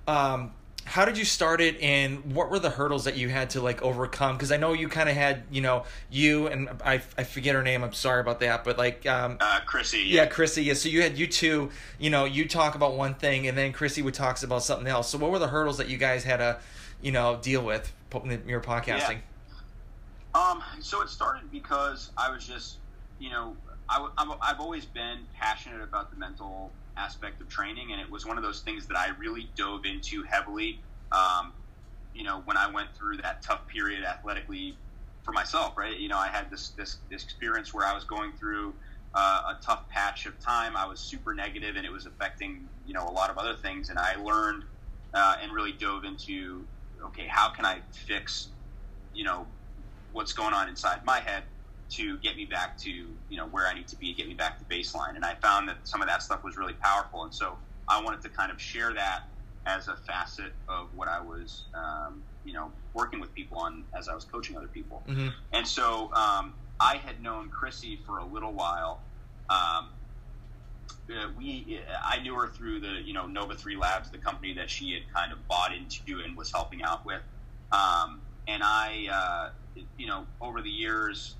um, how did you start it, and what were the hurdles that you had to like overcome? Because I know you kind of had, you know, you and I I forget her name. I'm sorry about that, but like, um, Uh, Chrissy, yeah, Chrissy. Yeah, so you had you two. You know, you talk about one thing, and then Chrissy would talks about something else. So, what were the hurdles that you guys had to, you know, deal with when you were podcasting? Um, so it started because I was just, you know, I, I've always been passionate about the mental aspect of training, and it was one of those things that I really dove into heavily. Um, you know, when I went through that tough period athletically for myself, right? You know, I had this this, this experience where I was going through uh, a tough patch of time. I was super negative, and it was affecting you know a lot of other things. And I learned uh, and really dove into okay, how can I fix you know what's going on inside my head to get me back to you know where I need to be, get me back to baseline. And I found that some of that stuff was really powerful, and so I wanted to kind of share that as a facet of what I was um, you know working with people on as I was coaching other people. Mm-hmm. And so um, I had known Chrissy for a little while. Um, uh, we, I knew her through the, you know, Nova Three Labs, the company that she had kind of bought into and was helping out with. Um, and I, uh, you know, over the years,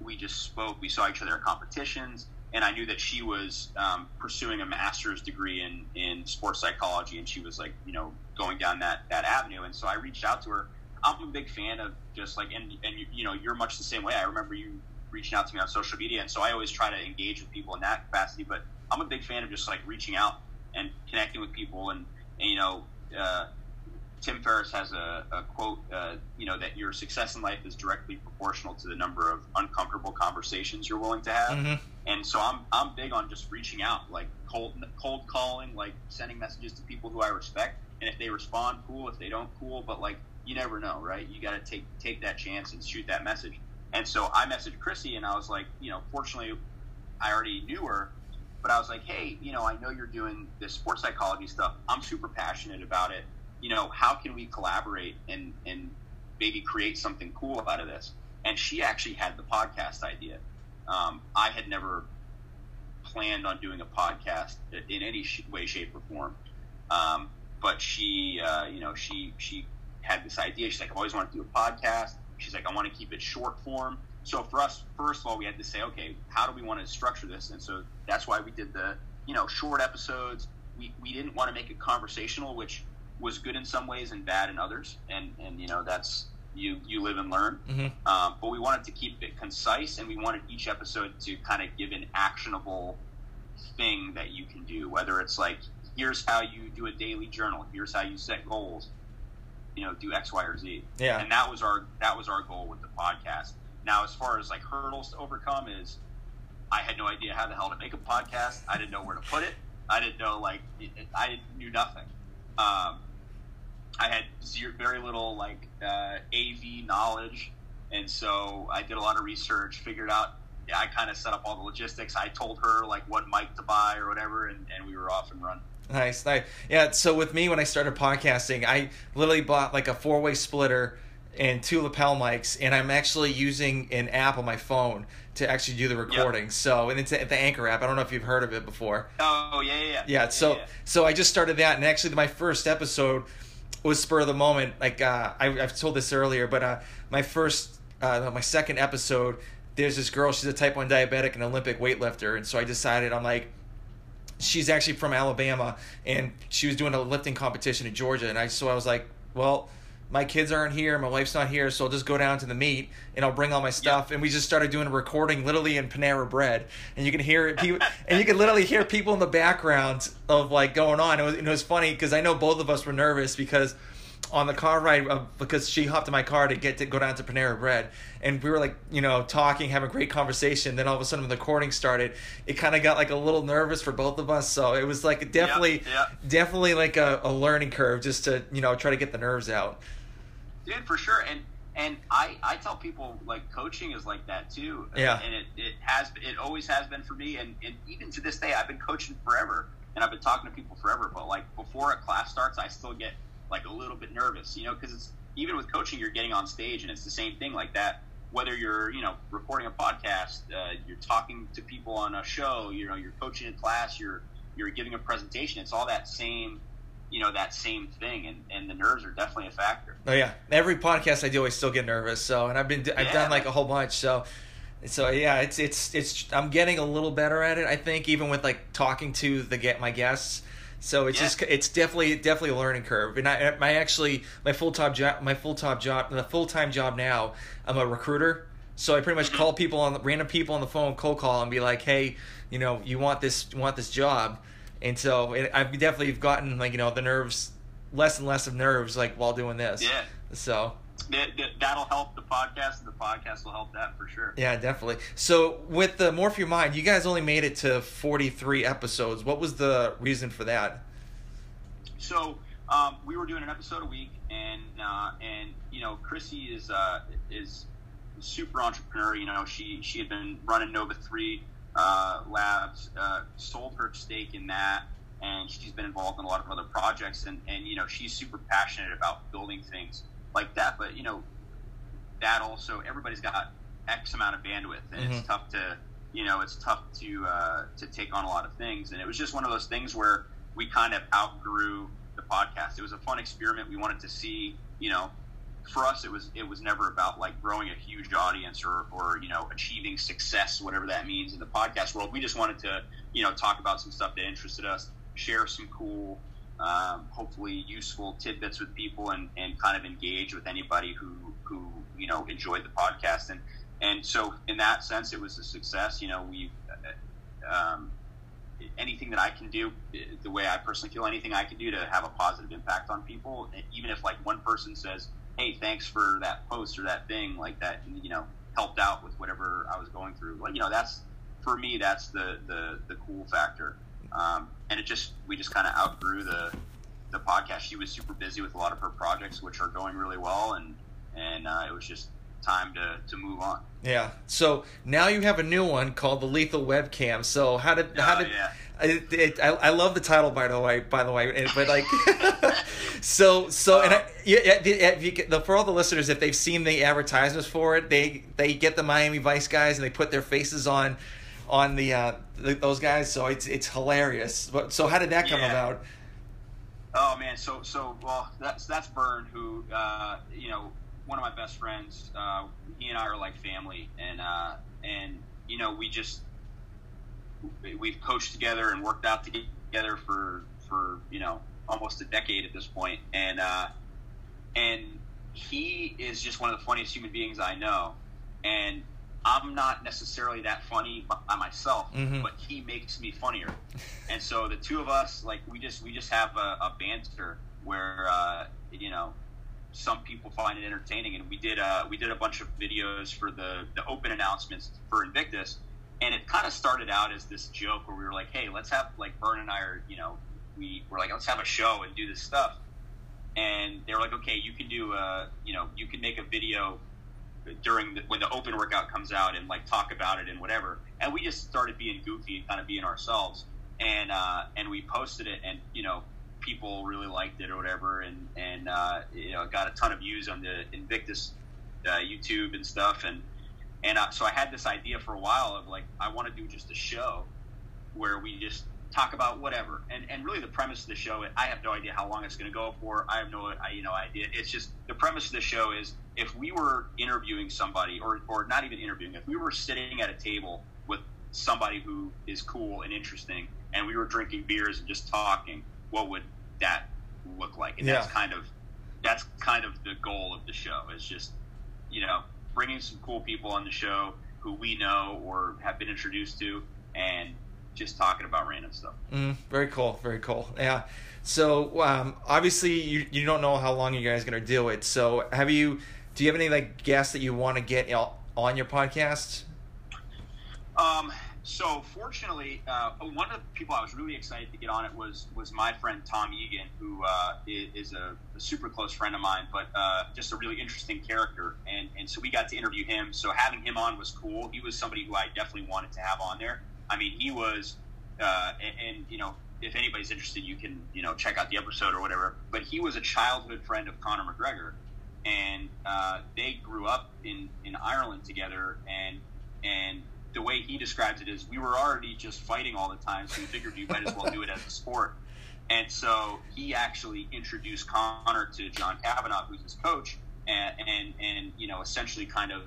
we just spoke. We saw each other at competitions, and I knew that she was um, pursuing a master's degree in in sports psychology, and she was like, you know, going down that that avenue. And so I reached out to her. I'm a big fan of just like, and and you, you know, you're much the same way. I remember you reaching out to me on social media, and so I always try to engage with people in that capacity. But I'm a big fan of just like reaching out and connecting with people, and, and you know. Uh, Tim Ferriss has a, a quote, uh, you know, that your success in life is directly proportional to the number of uncomfortable conversations you're willing to have. Mm-hmm. And so I'm, I'm big on just reaching out, like cold, cold calling, like sending messages to people who I respect. And if they respond, cool. If they don't, cool. But like, you never know, right? You got to take, take that chance and shoot that message. And so I messaged Chrissy and I was like, you know, fortunately I already knew her, but I was like, hey, you know, I know you're doing this sports psychology stuff. I'm super passionate about it you know, how can we collaborate and, and maybe create something cool out of this? And she actually had the podcast idea. Um, I had never planned on doing a podcast in any way, shape, or form. Um, but she, uh, you know, she she had this idea. She's like, I've always wanted to do a podcast. She's like, I want to keep it short form. So for us, first of all, we had to say, okay, how do we want to structure this? And so that's why we did the, you know, short episodes. We, we didn't want to make it conversational, which was good in some ways and bad in others. And and you know that's you you live and learn. Mm-hmm. Um, but we wanted to keep it concise, and we wanted each episode to kind of give an actionable thing that you can do. Whether it's like, here's how you do a daily journal. Here's how you set goals. You know, do X, Y, or Z. Yeah. And that was our that was our goal with the podcast. Now, as far as like hurdles to overcome, is I had no idea how the hell to make a podcast. I didn't know where to put it. I didn't know like I knew nothing. Um, I had zero, very little like uh, AV knowledge, and so I did a lot of research. Figured out. Yeah, I kind of set up all the logistics. I told her like what mic to buy or whatever, and, and we were off and running. Nice, nice. Yeah. So with me, when I started podcasting, I literally bought like a four-way splitter and two lapel mics, and I'm actually using an app on my phone to actually do the recording. Yep. So, and it's the Anchor app. I don't know if you've heard of it before. Oh yeah, yeah, yeah. Yeah. So, yeah, so I just started that, and actually, my first episode was spur of the moment. Like uh, I, have told this earlier, but uh, my first, uh, my second episode, there's this girl. She's a type one diabetic and Olympic weightlifter, and so I decided I'm like she's actually from Alabama and she was doing a lifting competition in Georgia and I so I was like, well, my kids aren't here, my wife's not here, so I'll just go down to the meet and I'll bring all my stuff. And we just started doing a recording literally in Panera Bread, and you can hear it, people, and you can literally hear people in the background of like going on. It was, it was funny because I know both of us were nervous because on the car ride uh, because she hopped in my car to get to go down to Panera Bread, and we were like, you know, talking, having a great conversation. Then all of a sudden, when the recording started, it kind of got like a little nervous for both of us. So it was like definitely, definitely like a, a learning curve just to you know try to get the nerves out. Dude, for sure, and and I, I tell people like coaching is like that too. Yeah. And it, it has it always has been for me, and, and even to this day, I've been coaching forever, and I've been talking to people forever. But like before a class starts, I still get like a little bit nervous, you know, because it's even with coaching, you're getting on stage and it's the same thing like that. Whether you're, you know, recording a podcast, uh, you're talking to people on a show, you know, you're coaching a class, you're you're giving a presentation. It's all that same, you know, that same thing, and, and the nerves are definitely a factor. Oh yeah, every podcast I do, I still get nervous. So, and I've been I've yeah. done like a whole bunch. So, so yeah, it's it's it's I'm getting a little better at it. I think even with like talking to the get my guests so it's yeah. just it's definitely definitely a learning curve. And I, I actually my full time job my full time job the full time job now I'm a recruiter. So I pretty much mm-hmm. call people on random people on the phone, cold call, and be like, hey, you know, you want this you want this job, and so it, I've definitely gotten like you know the nerves less and less of nerves like while doing this. Yeah. So that, that'll help the podcast, and the podcast will help that for sure. Yeah, definitely. So with the morph Your Mind, you guys only made it to 43 episodes. What was the reason for that? So um, we were doing an episode a week, and uh, and you know, Chrissy is uh, is super entrepreneur. You know, she she had been running Nova Three uh, Labs, uh, sold her stake in that, and she's been involved in a lot of other projects, and and you know, she's super passionate about building things like that. But you know, that also everybody's got X amount of bandwidth, and mm-hmm. it's tough to you know it's tough to uh, to take on a lot of things. And it was just one of those things where we kind of outgrew the podcast. It was a fun experiment. We wanted to see you know. For us, it was it was never about like growing a huge audience or, or you know achieving success, whatever that means in the podcast world. We just wanted to you know talk about some stuff that interested us, share some cool um, hopefully useful tidbits with people and, and kind of engage with anybody who, who, you know, enjoyed the podcast. And, and so in that sense, it was a success. You know, we, uh, um, anything that I can do, the way I personally feel, anything I can do to have a positive impact on people, even if like one person says, "Hey, thanks for that post or that thing," like that, you know, helped out with whatever I was going through. Like, you know, that's for me, that's the the the cool factor. Um, and it just we just kind of outgrew the the podcast. She was super busy with a lot of her projects, which are going really well, and and uh, it was just time to, to move on. Yeah. So now you have a new one called the Lethal Webcam. So how did how oh, did yeah. It, it, I, I love the title by the way by the way but like so so and I, yeah, yeah you, the, for all the listeners if they've seen the advertisements for it they they get the Miami Vice guys and they put their faces on on the, uh, the, those guys. So it's it's hilarious. But so how did that come yeah. about? Oh man, so so well that's that's Bern who uh, you know one of my best friends. Uh, he and I are like family, and uh, and you know we just we've coached together and worked out together for for you know almost a decade at this point, and uh, and he is just one of the funniest human beings I know, and I'm not necessarily that funny by myself, Mhm. but he makes me funnier. And so the two of us, like we just we just have a, a banter where uh, you know some people find it entertaining, and we did uh, we did a bunch of videos for the the open announcements for Invictus, and it kind of started out as this joke where we were like, hey, let's have like Vern and I are you know we were like let's have a show and do this stuff, and they were like, okay, you can do a you know you can make a video during the, when the open workout comes out and like talk about it and whatever. And we just started being goofy and kind of being ourselves. And uh, and we posted it, and you know people really liked it or whatever, and and uh, you know got a ton of views on the Invictus uh, YouTube and stuff. And and uh, so I had this idea for a while of like I want to do just a show where we just talk about whatever. And and really the premise of the show, I have no idea how long it's going to go for. I have no I, you know idea. It's just the premise of the show is if we were interviewing somebody, or or not even interviewing, if we were sitting at a table with somebody who is cool and interesting, and we were drinking beers and just talking, what would that look like? And that's kind of that's kind of the goal of the show. Is just you know bringing some cool people on the show who we know or have been introduced to, and just talking about random stuff. Mm, very cool, very cool. Yeah. So um, obviously you you don't know how long you guys are gonna do it. So have you? Do you have any like guests that you want to get on- on your podcast? Um, so fortunately, uh, one of the people I was really excited to get on it was was my friend Tom Egan, who uh, is a, a super close friend of mine, but uh, just a really interesting character. And and so we got to interview him. So having him on was cool. He was somebody who I definitely wanted to have on there. I mean, he was, uh, and, and you know, if anybody's interested, you can you know check out the episode or whatever. But he was a childhood friend of Conor McGregor, and uh, they grew up in in Ireland together, and and the way he describes it is we were already just fighting all the time, so we figured we might as well do it as a sport. And so he actually introduced Conor to John Kavanagh, who's his coach, and and, and you know essentially kind of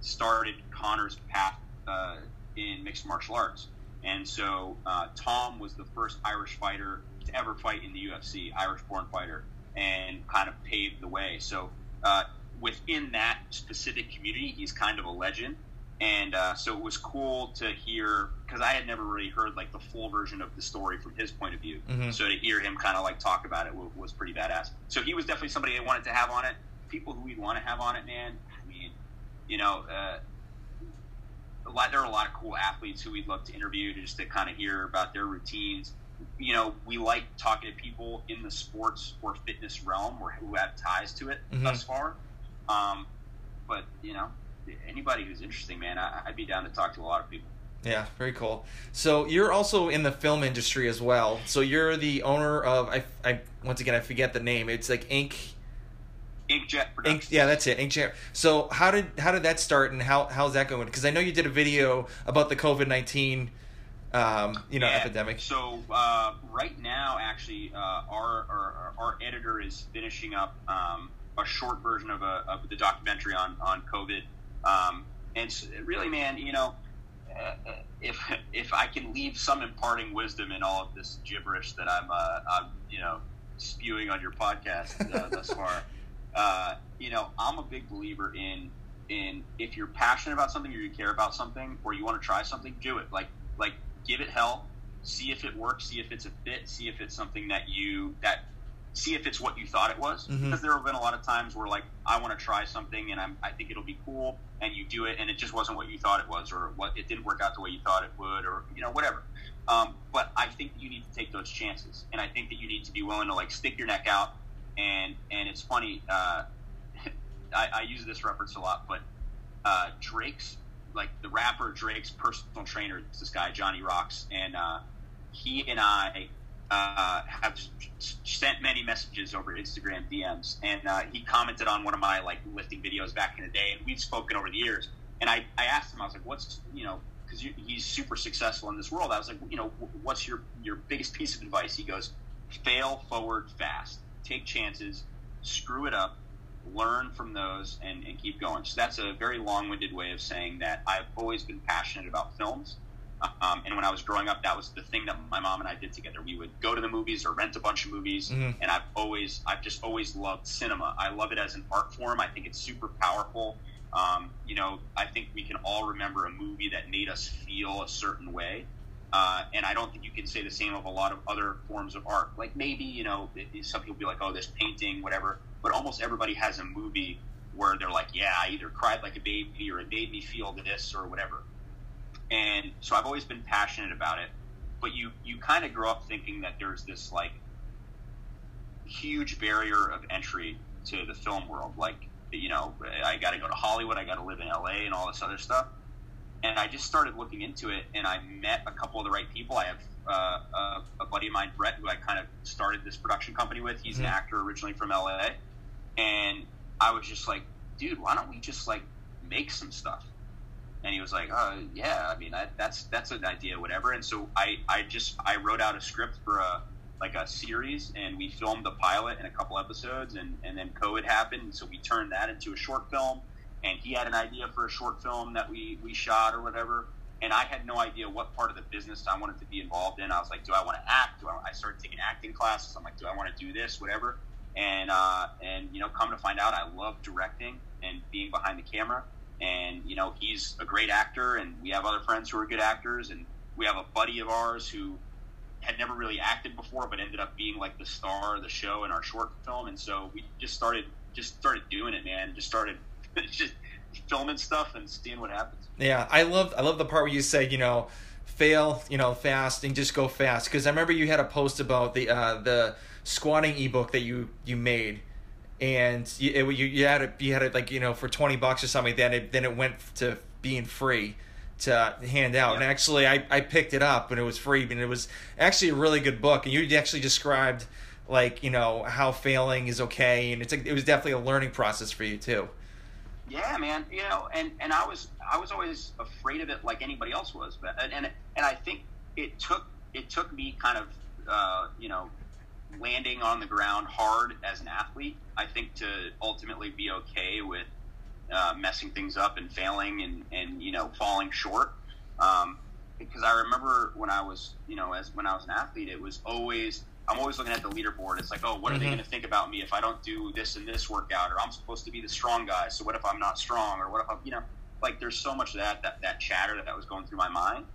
started Conor's path uh, in mixed martial arts. And so uh, Tom was the first Irish fighter to ever fight in the UFC, Irish-born fighter, and kind of paved the way. So uh, within that specific community, he's kind of a legend and uh, so it was cool to hear because I had never really heard like the full version of the story from his point of view. Mhm. So to hear him kind of like talk about it was, was pretty badass. So he was definitely somebody I wanted to have on it. People who we'd want to have on it, man. I mean, you know, uh, a lot. There are a lot of cool athletes who we'd love to interview just to kind of hear about their routines. You know, we like talking to people in the sports or fitness realm or who have ties to it Mhm. thus far. Um, but you know, anybody who's interesting, man, I, I'd be down to talk to a lot of people. Yeah, very cool. So you're also in the film industry as well. So you're the owner of I, I once again I forget the name. It's like Ink Inkjet Productions. Ink, yeah, that's it. Inkjet. So how did how did that start and how how's that going? Because I know you did a video about the COVID nineteen, um, you know, Yeah. epidemic. So uh, right now, actually, uh, our, our our editor is finishing up um, a short version of a of the documentary on on COVID. Um, and really, man, you know, uh, if if I can leave some imparting wisdom in all of this gibberish that I'm uh, I'm you know spewing on your podcast uh, thus far, uh, you know, I'm a big believer in in if you're passionate about something or you care about something or you want to try something, do it. Like like give it hell, see if it works, see if it's a fit, see if it's something that you that see if it's what you thought it was. Mhm. Because there have been a lot of times where like I want to try something and I'm, I think it'll be cool, and you do it and it just wasn't what you thought it was, or what it didn't work out the way you thought it would, or you know whatever. Um, but I think you need to take those chances, and I think that you need to be willing to like stick your neck out. And and it's funny, uh, I, I use this reference a lot, but uh, Drake's like the rapper Drake's personal trainer is this guy Johnny Rocks, and uh, he and I uh, have sent many messages over Instagram DMs, and uh, he commented on one of my like lifting videos back in the day, and we've spoken over the years. And I, I asked him, I was like, "What's you know?" Because he's super successful in this world. I was like, you know, what's your your biggest piece of advice? He goes, "Fail forward fast. Take chances. Screw it up. Learn from those, and, and keep going." So that's a very long-winded way of saying that I've always been passionate about films Um, and when I was growing up, that was the thing that my mom and I did together. We would go to the movies or rent a bunch of movies. Mhm. And I've always, I've just always loved cinema. I love it as an art form. I think it's super powerful. Um, you know, I think we can all remember a movie that made us feel a certain way. Uh, and I don't think you can say the same of a lot of other forms of art. Like maybe, you know, some people be like, oh, this painting, whatever. But almost everybody has a movie where they're like, yeah, I either cried like a baby or it made me feel this or whatever. And so I've always been passionate about it. But you, you kind of grow up thinking that there's this like huge barrier of entry to the film world. Like, you know, I got to go to Hollywood, I got to live in LA and all this other stuff. And I just started looking into it, and I met a couple of the right people. I have uh, a, a buddy of mine, Brett, who I kind of started this production company with. He's an Mhm. actor originally from LA, and I was just like, dude, why don't we just like make some stuff? And he was like, uh, yeah, I mean, that, that's that's an idea, whatever. And so I, I just I wrote out a script for a like a series, and we filmed the pilot and a couple episodes, and and then COVID happened, so we turned that into a short film. And he had an idea for a short film that we we shot or whatever. And I had no idea what part of the business I wanted to be involved in. I was like, do I want to act? Do I, I started taking acting classes. I'm like, do I want to do this, whatever? And uh, and you know, come to find out, I love directing and being behind the camera. And you know, he's a great actor, and we have other friends who are good actors, and we have a buddy of ours who had never really acted before, but ended up being like the star of the show in our short film. And so we just started just started doing it, man. Just started just filming stuff and seeing what happens. Yeah, I love I love the part where you said you know fail you know fast and just go fast because I remember you had a post about the uh, the squatting ebook that you you made and you it, you, you had it you had it like you know for twenty bucks or something then it then it went to being free to hand out. And actually I, I picked it up and it was free and it was actually a really good book. And you actually described like you know how failing is okay. And it's a, it was definitely a learning process for you too. Yeah, man. You know, and and I was I was always afraid of it like anybody else was, but and and, and I think it took it took me kind of uh, you know landing on the ground hard as an athlete. I think to ultimately be okay with uh, messing things up and failing and and you know falling short. Um, because I remember when I was you know as when I was an athlete, it was always I'm always looking at the leaderboard. It's like, oh, what are they Mhm. going to think about me if I don't do this and this workout? Or I'm supposed to be the strong guy, so what if I'm not strong? Or what if I'm, you know, like there's so much of that that that chatter that, that was going through my mind.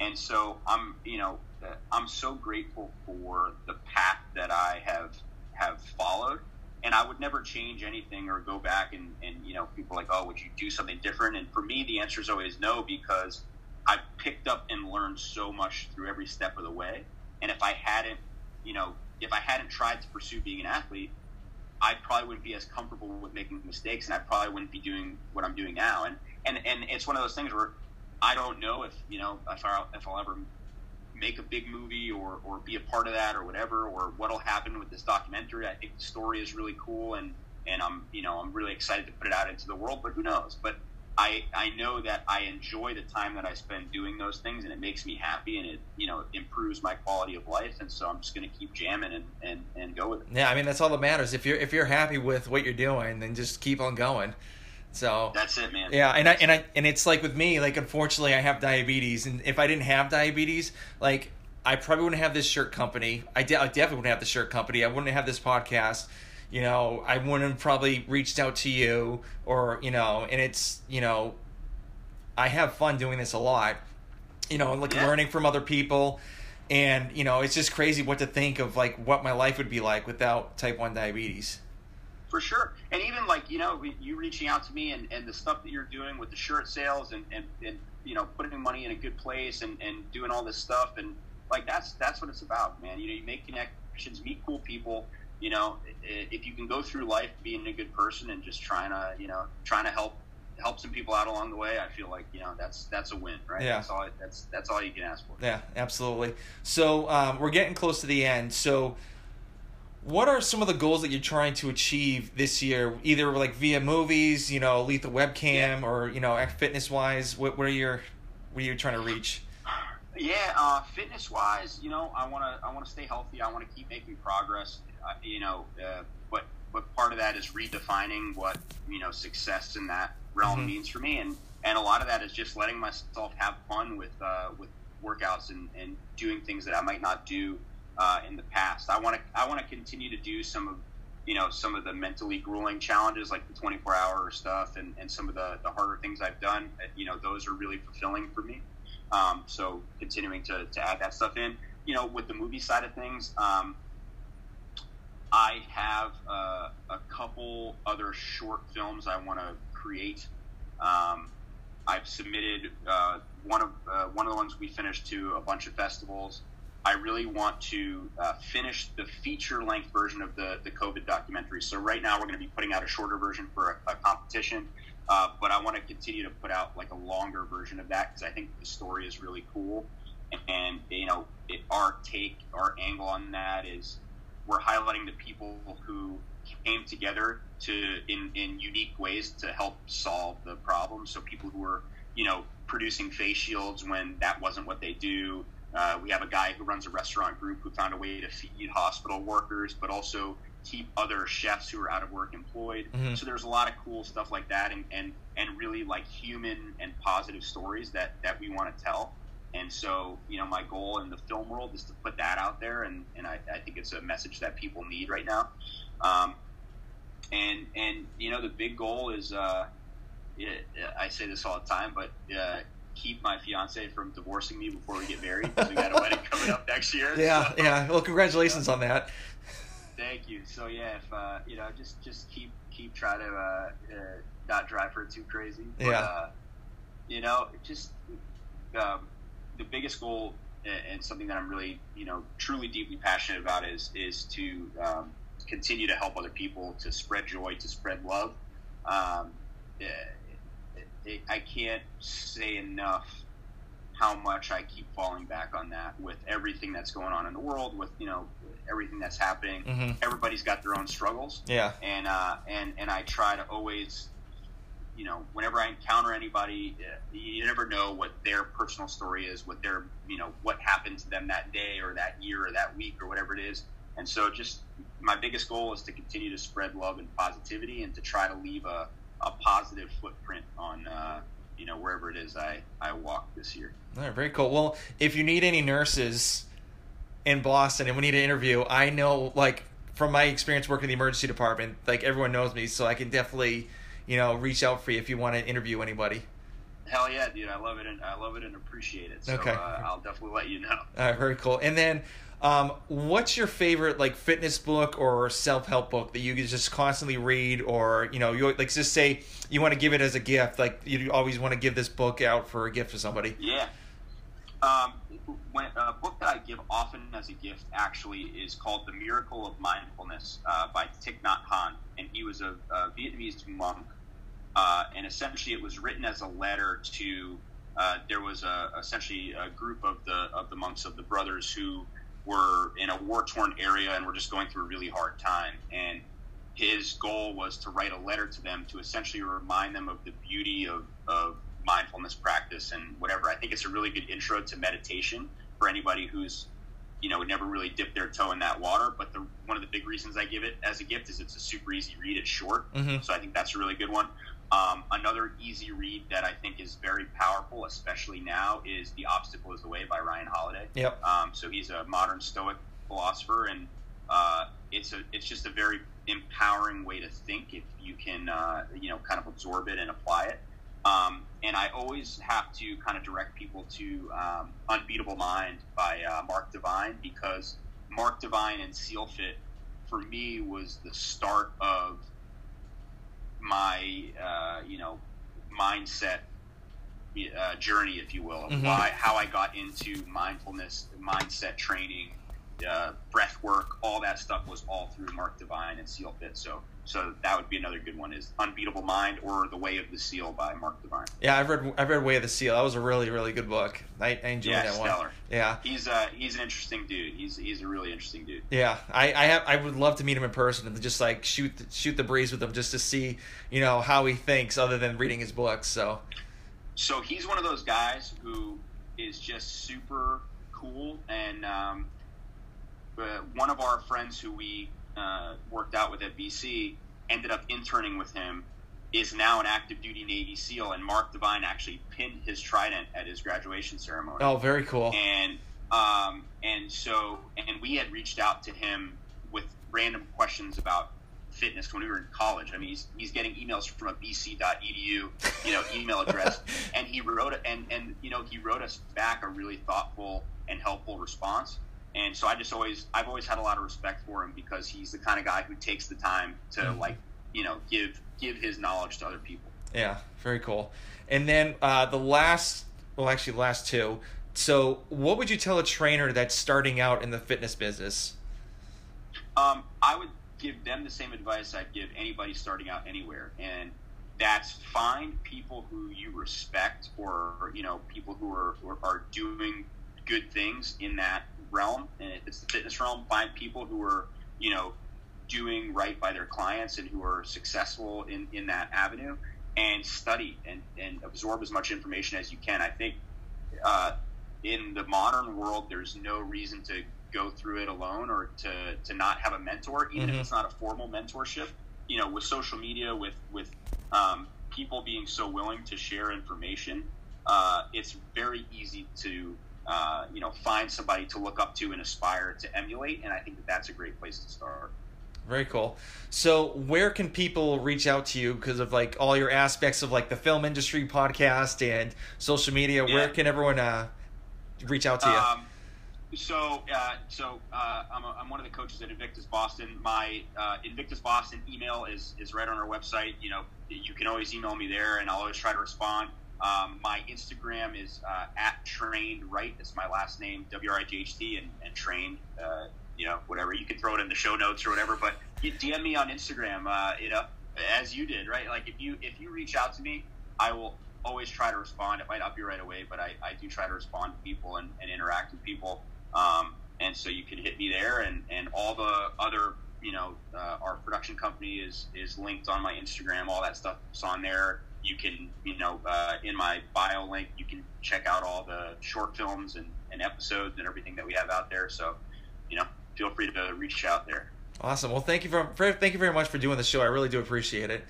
And so I'm, you know, uh, I'm so grateful for the path that I have have followed. And I would never change anything or go back and, and you know, people like, oh, would you do something different? And for me, the answer is always no because I picked up and learned so much through every step of the way. And if I hadn't, you know, if I hadn't tried to pursue being an athlete, I probably wouldn't be as comfortable with making mistakes, and I probably wouldn't be doing what I'm doing now. And and and it's one of those things where I don't know if you know if I'll if I'll ever make a big movie or or be a part of that or whatever, or what'll happen with this documentary. I think the story is really cool, and and I'm you know I'm really excited to put it out into the world. But who knows? But I, I know that I enjoy the time that I spend doing those things and it makes me happy and it you know improves my quality of life and so I'm just going to keep jamming and, and, and go with it. Yeah, I mean that's all that matters. If you're if you're happy with what you're doing, then just keep on going. So That's it, man. yeah, and I and I and it's like with me, like unfortunately I have diabetes, and if I didn't have diabetes, like I probably wouldn't have this shirt company. I, de- I definitely wouldn't have the shirt company. I wouldn't have this podcast. You know, I wouldn't have probably reached out to you, or you know, and it's you know, I have fun doing this a lot. You know, like Yeah. learning from other people, and you know, it's just crazy what to think of like what my life would be like without type one diabetes. For sure. And even like, you know, you reaching out to me and, and the stuff that you're doing with the shirt sales and, and, and you know, putting money in a good place and, and doing all this stuff. And like, that's, that's what it's about, man. You know, you make connections, meet cool people, you know, if you can go through life being a good person and just trying to, you know, trying to help, help some people out along the way, I feel like, you know, that's, that's a win, right? Yeah. That's all, that's, that's all you can ask for. Yeah, absolutely. So um, we're getting close to the end. So, what are some of the goals that you're trying to achieve this year? Either like via movies, you know, lethal webcam, or you know, fitness wise. What, what are your what are you trying to reach? Yeah, uh, fitness wise, you know, I want to I want to stay healthy. I want to keep making progress. Uh, you know, uh, but but part of that is redefining what you know success in that realm Mhm. means for me, and and a lot of that is just letting myself have fun with uh, with workouts and, and doing things that I might not do uh, in the past. I want to I want to continue to do some of you know some of the mentally grueling challenges like the 24 hour stuff and, and some of the, the harder things I've done. You know those are really fulfilling for me. Um, so continuing to, to add that stuff in. You know with the movie side of things. Um, I have uh, a couple other short films I want to create. Um, I've submitted uh, one of uh, one of the ones we finished to a bunch of festivals. I really want to uh, finish the feature length version of the the COVID documentary. So right now we're going to be putting out a shorter version for a, a competition, uh, but I want to continue to put out like a longer version of that because I think the story is really cool. And, and you know, it, our take, our angle on that is we're highlighting the people who came together to in, in unique ways to help solve the problem. So people who were, you know, producing face shields when that wasn't what they do. Uh, we have a guy who runs a restaurant group who found a way to feed hospital workers, but also keep other chefs who are out of work employed. Mm-hmm. So there's a lot of cool stuff like that, and and and really like human and positive stories that that we want to tell. And so, you know, my goal in the film world is to put that out there, and, and I, I think it's a message that people need right now. Um, and and you know, the big goal is, uh, it, I say this all the time, but uh, keep my fiance from divorcing me before we get married because we got a wedding coming up next year. Yeah, so, yeah. Well, congratulations yeah. on that. Thank you. So yeah, if uh, you know, just just keep keep try to uh, uh, not drive her too crazy. But, yeah. Uh, you know, just um, the biggest goal and something that I'm really, you know, truly deeply passionate about is is to um, continue to help other people, to spread joy, to spread love. Um, it, it, I can't say enough how much I keep falling back on that with everything that's going on in the world, with you know everything that's happening. Mm-hmm. Everybody's got their own struggles. Yeah. And uh, and and I try to always you know, whenever I encounter anybody, uh, you never know what their personal story is, what their, you know, what happened to them that day or that year or that week or whatever it is. And so, just my biggest goal is to continue to spread love and positivity and to try to leave a, a positive footprint on, uh, you know, wherever it is I, I walk this year. All right, very cool. Well, if you need any nurses in Boston and we need an interview, I know, like, from my experience working in the emergency department, like, everyone knows me, so I can definitely you know, reach out for you if you want to interview anybody. Hell yeah, dude! I love it and I love it and appreciate it. So, okay, uh, I'll definitely let you know. All right, very cool. And then, um, what's your favorite like fitness book or self help book that you just constantly read, or you know, you like just say you want to give it as a gift, like you always want to give this book out for a gift to somebody. Yeah. Um, when, a book that I give often as a gift actually is called The Miracle of Mindfulness uh, by Thich Nhat Hanh, and he was a, a Vietnamese monk uh, and essentially it was written as a letter to. Uh, there was a, essentially a group of the of the monks of the brothers who were in a war torn area and were just going through a really hard time. And his goal was to write a letter to them to essentially remind them of the beauty of, of mindfulness practice and whatever. I think it's a really good intro to meditation for anybody who's you know never really dipped their toe in that water. But the one of the big reasons I give it as a gift is it's a super easy read. It's short, mm-hmm. so I think that's a really good one. Um, another easy read that I think is very powerful, especially now, is "The Obstacle Is the Way" by Ryan Holiday. Yep. Um, so he's a modern Stoic philosopher, and uh, it's a it's just a very empowering way to think if you can uh, you know kind of absorb it and apply it. Um, and I always have to kind of direct people to um, "Unbeatable Mind" by uh, Mark Divine because Mark Divine and SEALFIT for me was the start of my uh, you know mindset uh, journey, if you will, of mm-hmm. why how I got into mindfulness, mindset training, uh, breath work, all that stuff was all through Mark Divine and SEALFIT. So so that would be another good one is Unbeatable Mind or The Way of the Seal by Mark Divine. Yeah, I've read I've read Way of the Seal. That was a really really good book. I, I enjoyed yeah, that stellar. one. Yeah, he's uh he's an interesting dude. He's he's a really interesting dude. Yeah, I I have I would love to meet him in person and just like shoot shoot the breeze with him just to see you know how he thinks other than reading his books. So. So he's one of those guys who is just super cool and um, uh, one of our friends who we uh, worked out with at BC ended up interning with him is now an active duty Navy SEAL, and Mark Divine actually pinned his trident at his graduation ceremony. Oh, very cool. And um, and so and we had reached out to him with random questions about fitness when we were in college. I mean, he's, he's getting emails from a bc.edu, you know, email address, and he wrote and and you know he wrote us back a really thoughtful and helpful response. And so I just always I've always had a lot of respect for him because he's the kind of guy who takes the time to mm-hmm. like you know give give his knowledge to other people. Yeah, very cool. And then uh, the last, well, actually, the last two. So, what would you tell a trainer that's starting out in the fitness business? Um, I would give them the same advice I'd give anybody starting out anywhere, and that's find people who you respect, or you know, people who are who are doing good things in that realm. And if it's the fitness realm, find people who are you know doing right by their clients and who are successful in, in that avenue and study and, and absorb as much information as you can. I think uh, in the modern world, there's no reason to go through it alone or to, to not have a mentor, even mm-hmm. if it's not a formal mentorship. You know, with social media, with with um, people being so willing to share information, uh, it's very easy to uh, you know find somebody to look up to and aspire to emulate. And I think that that's a great place to start. Very cool. So, where can people reach out to you because of like all your aspects of like the film industry podcast and social media? Yeah. Where can everyone uh, reach out to you? Um, so, uh, so uh, I'm, a, I'm one of the coaches at Invictus Boston. My uh, Invictus Boston email is is right on our website. You know, you can always email me there, and I'll always try to respond. Um, my Instagram is uh, at trained right. It's my last name, W R I G H T, and, and trained uh, you know, whatever. You can throw it in the show notes or whatever. But you DM me on Instagram, uh, you know, as you did, right? Like if you if you reach out to me, I will always try to respond. It might not be right away, but I, I do try to respond to people and, and interact with people. Um, and so you can hit me there, and, and all the other, you know, uh, our production company is is linked on my Instagram. All that stuff is on there. You can, you know, uh, in my bio link, you can check out all the short films and, and episodes and everything that we have out there. So, you know, feel free to reach out there. Awesome. Well, thank you for, for thank you very much for doing the show. I really do appreciate it.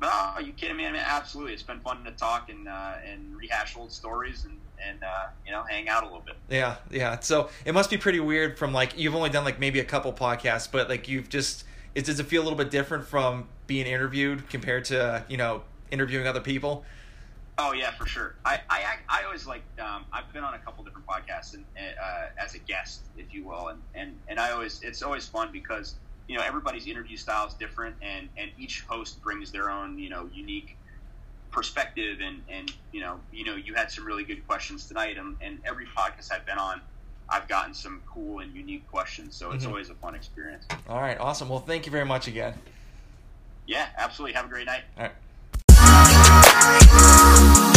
No, are you kidding me? I mean, absolutely. It's been fun to talk and uh, and rehash old stories and and uh, you know hang out a little bit. Yeah, yeah. So it must be pretty weird from like you've only done like maybe a couple podcasts, but like you've just it does it feel a little bit different from being interviewed compared to you know interviewing other people? Oh yeah, for sure. I I, I always like um, I've been on a couple different podcasts and uh, as a guest, if you will, and, and and I always it's always fun because you know everybody's interview style is different, and and each host brings their own you know unique perspective, and and you know you know you had some really good questions tonight, and, and every podcast I've been on. I've gotten some cool and unique questions, so it's mm-hmm. always a fun experience. All right, awesome. Well, thank you very much again. Yeah, absolutely. Have a great night. All right. Thank you.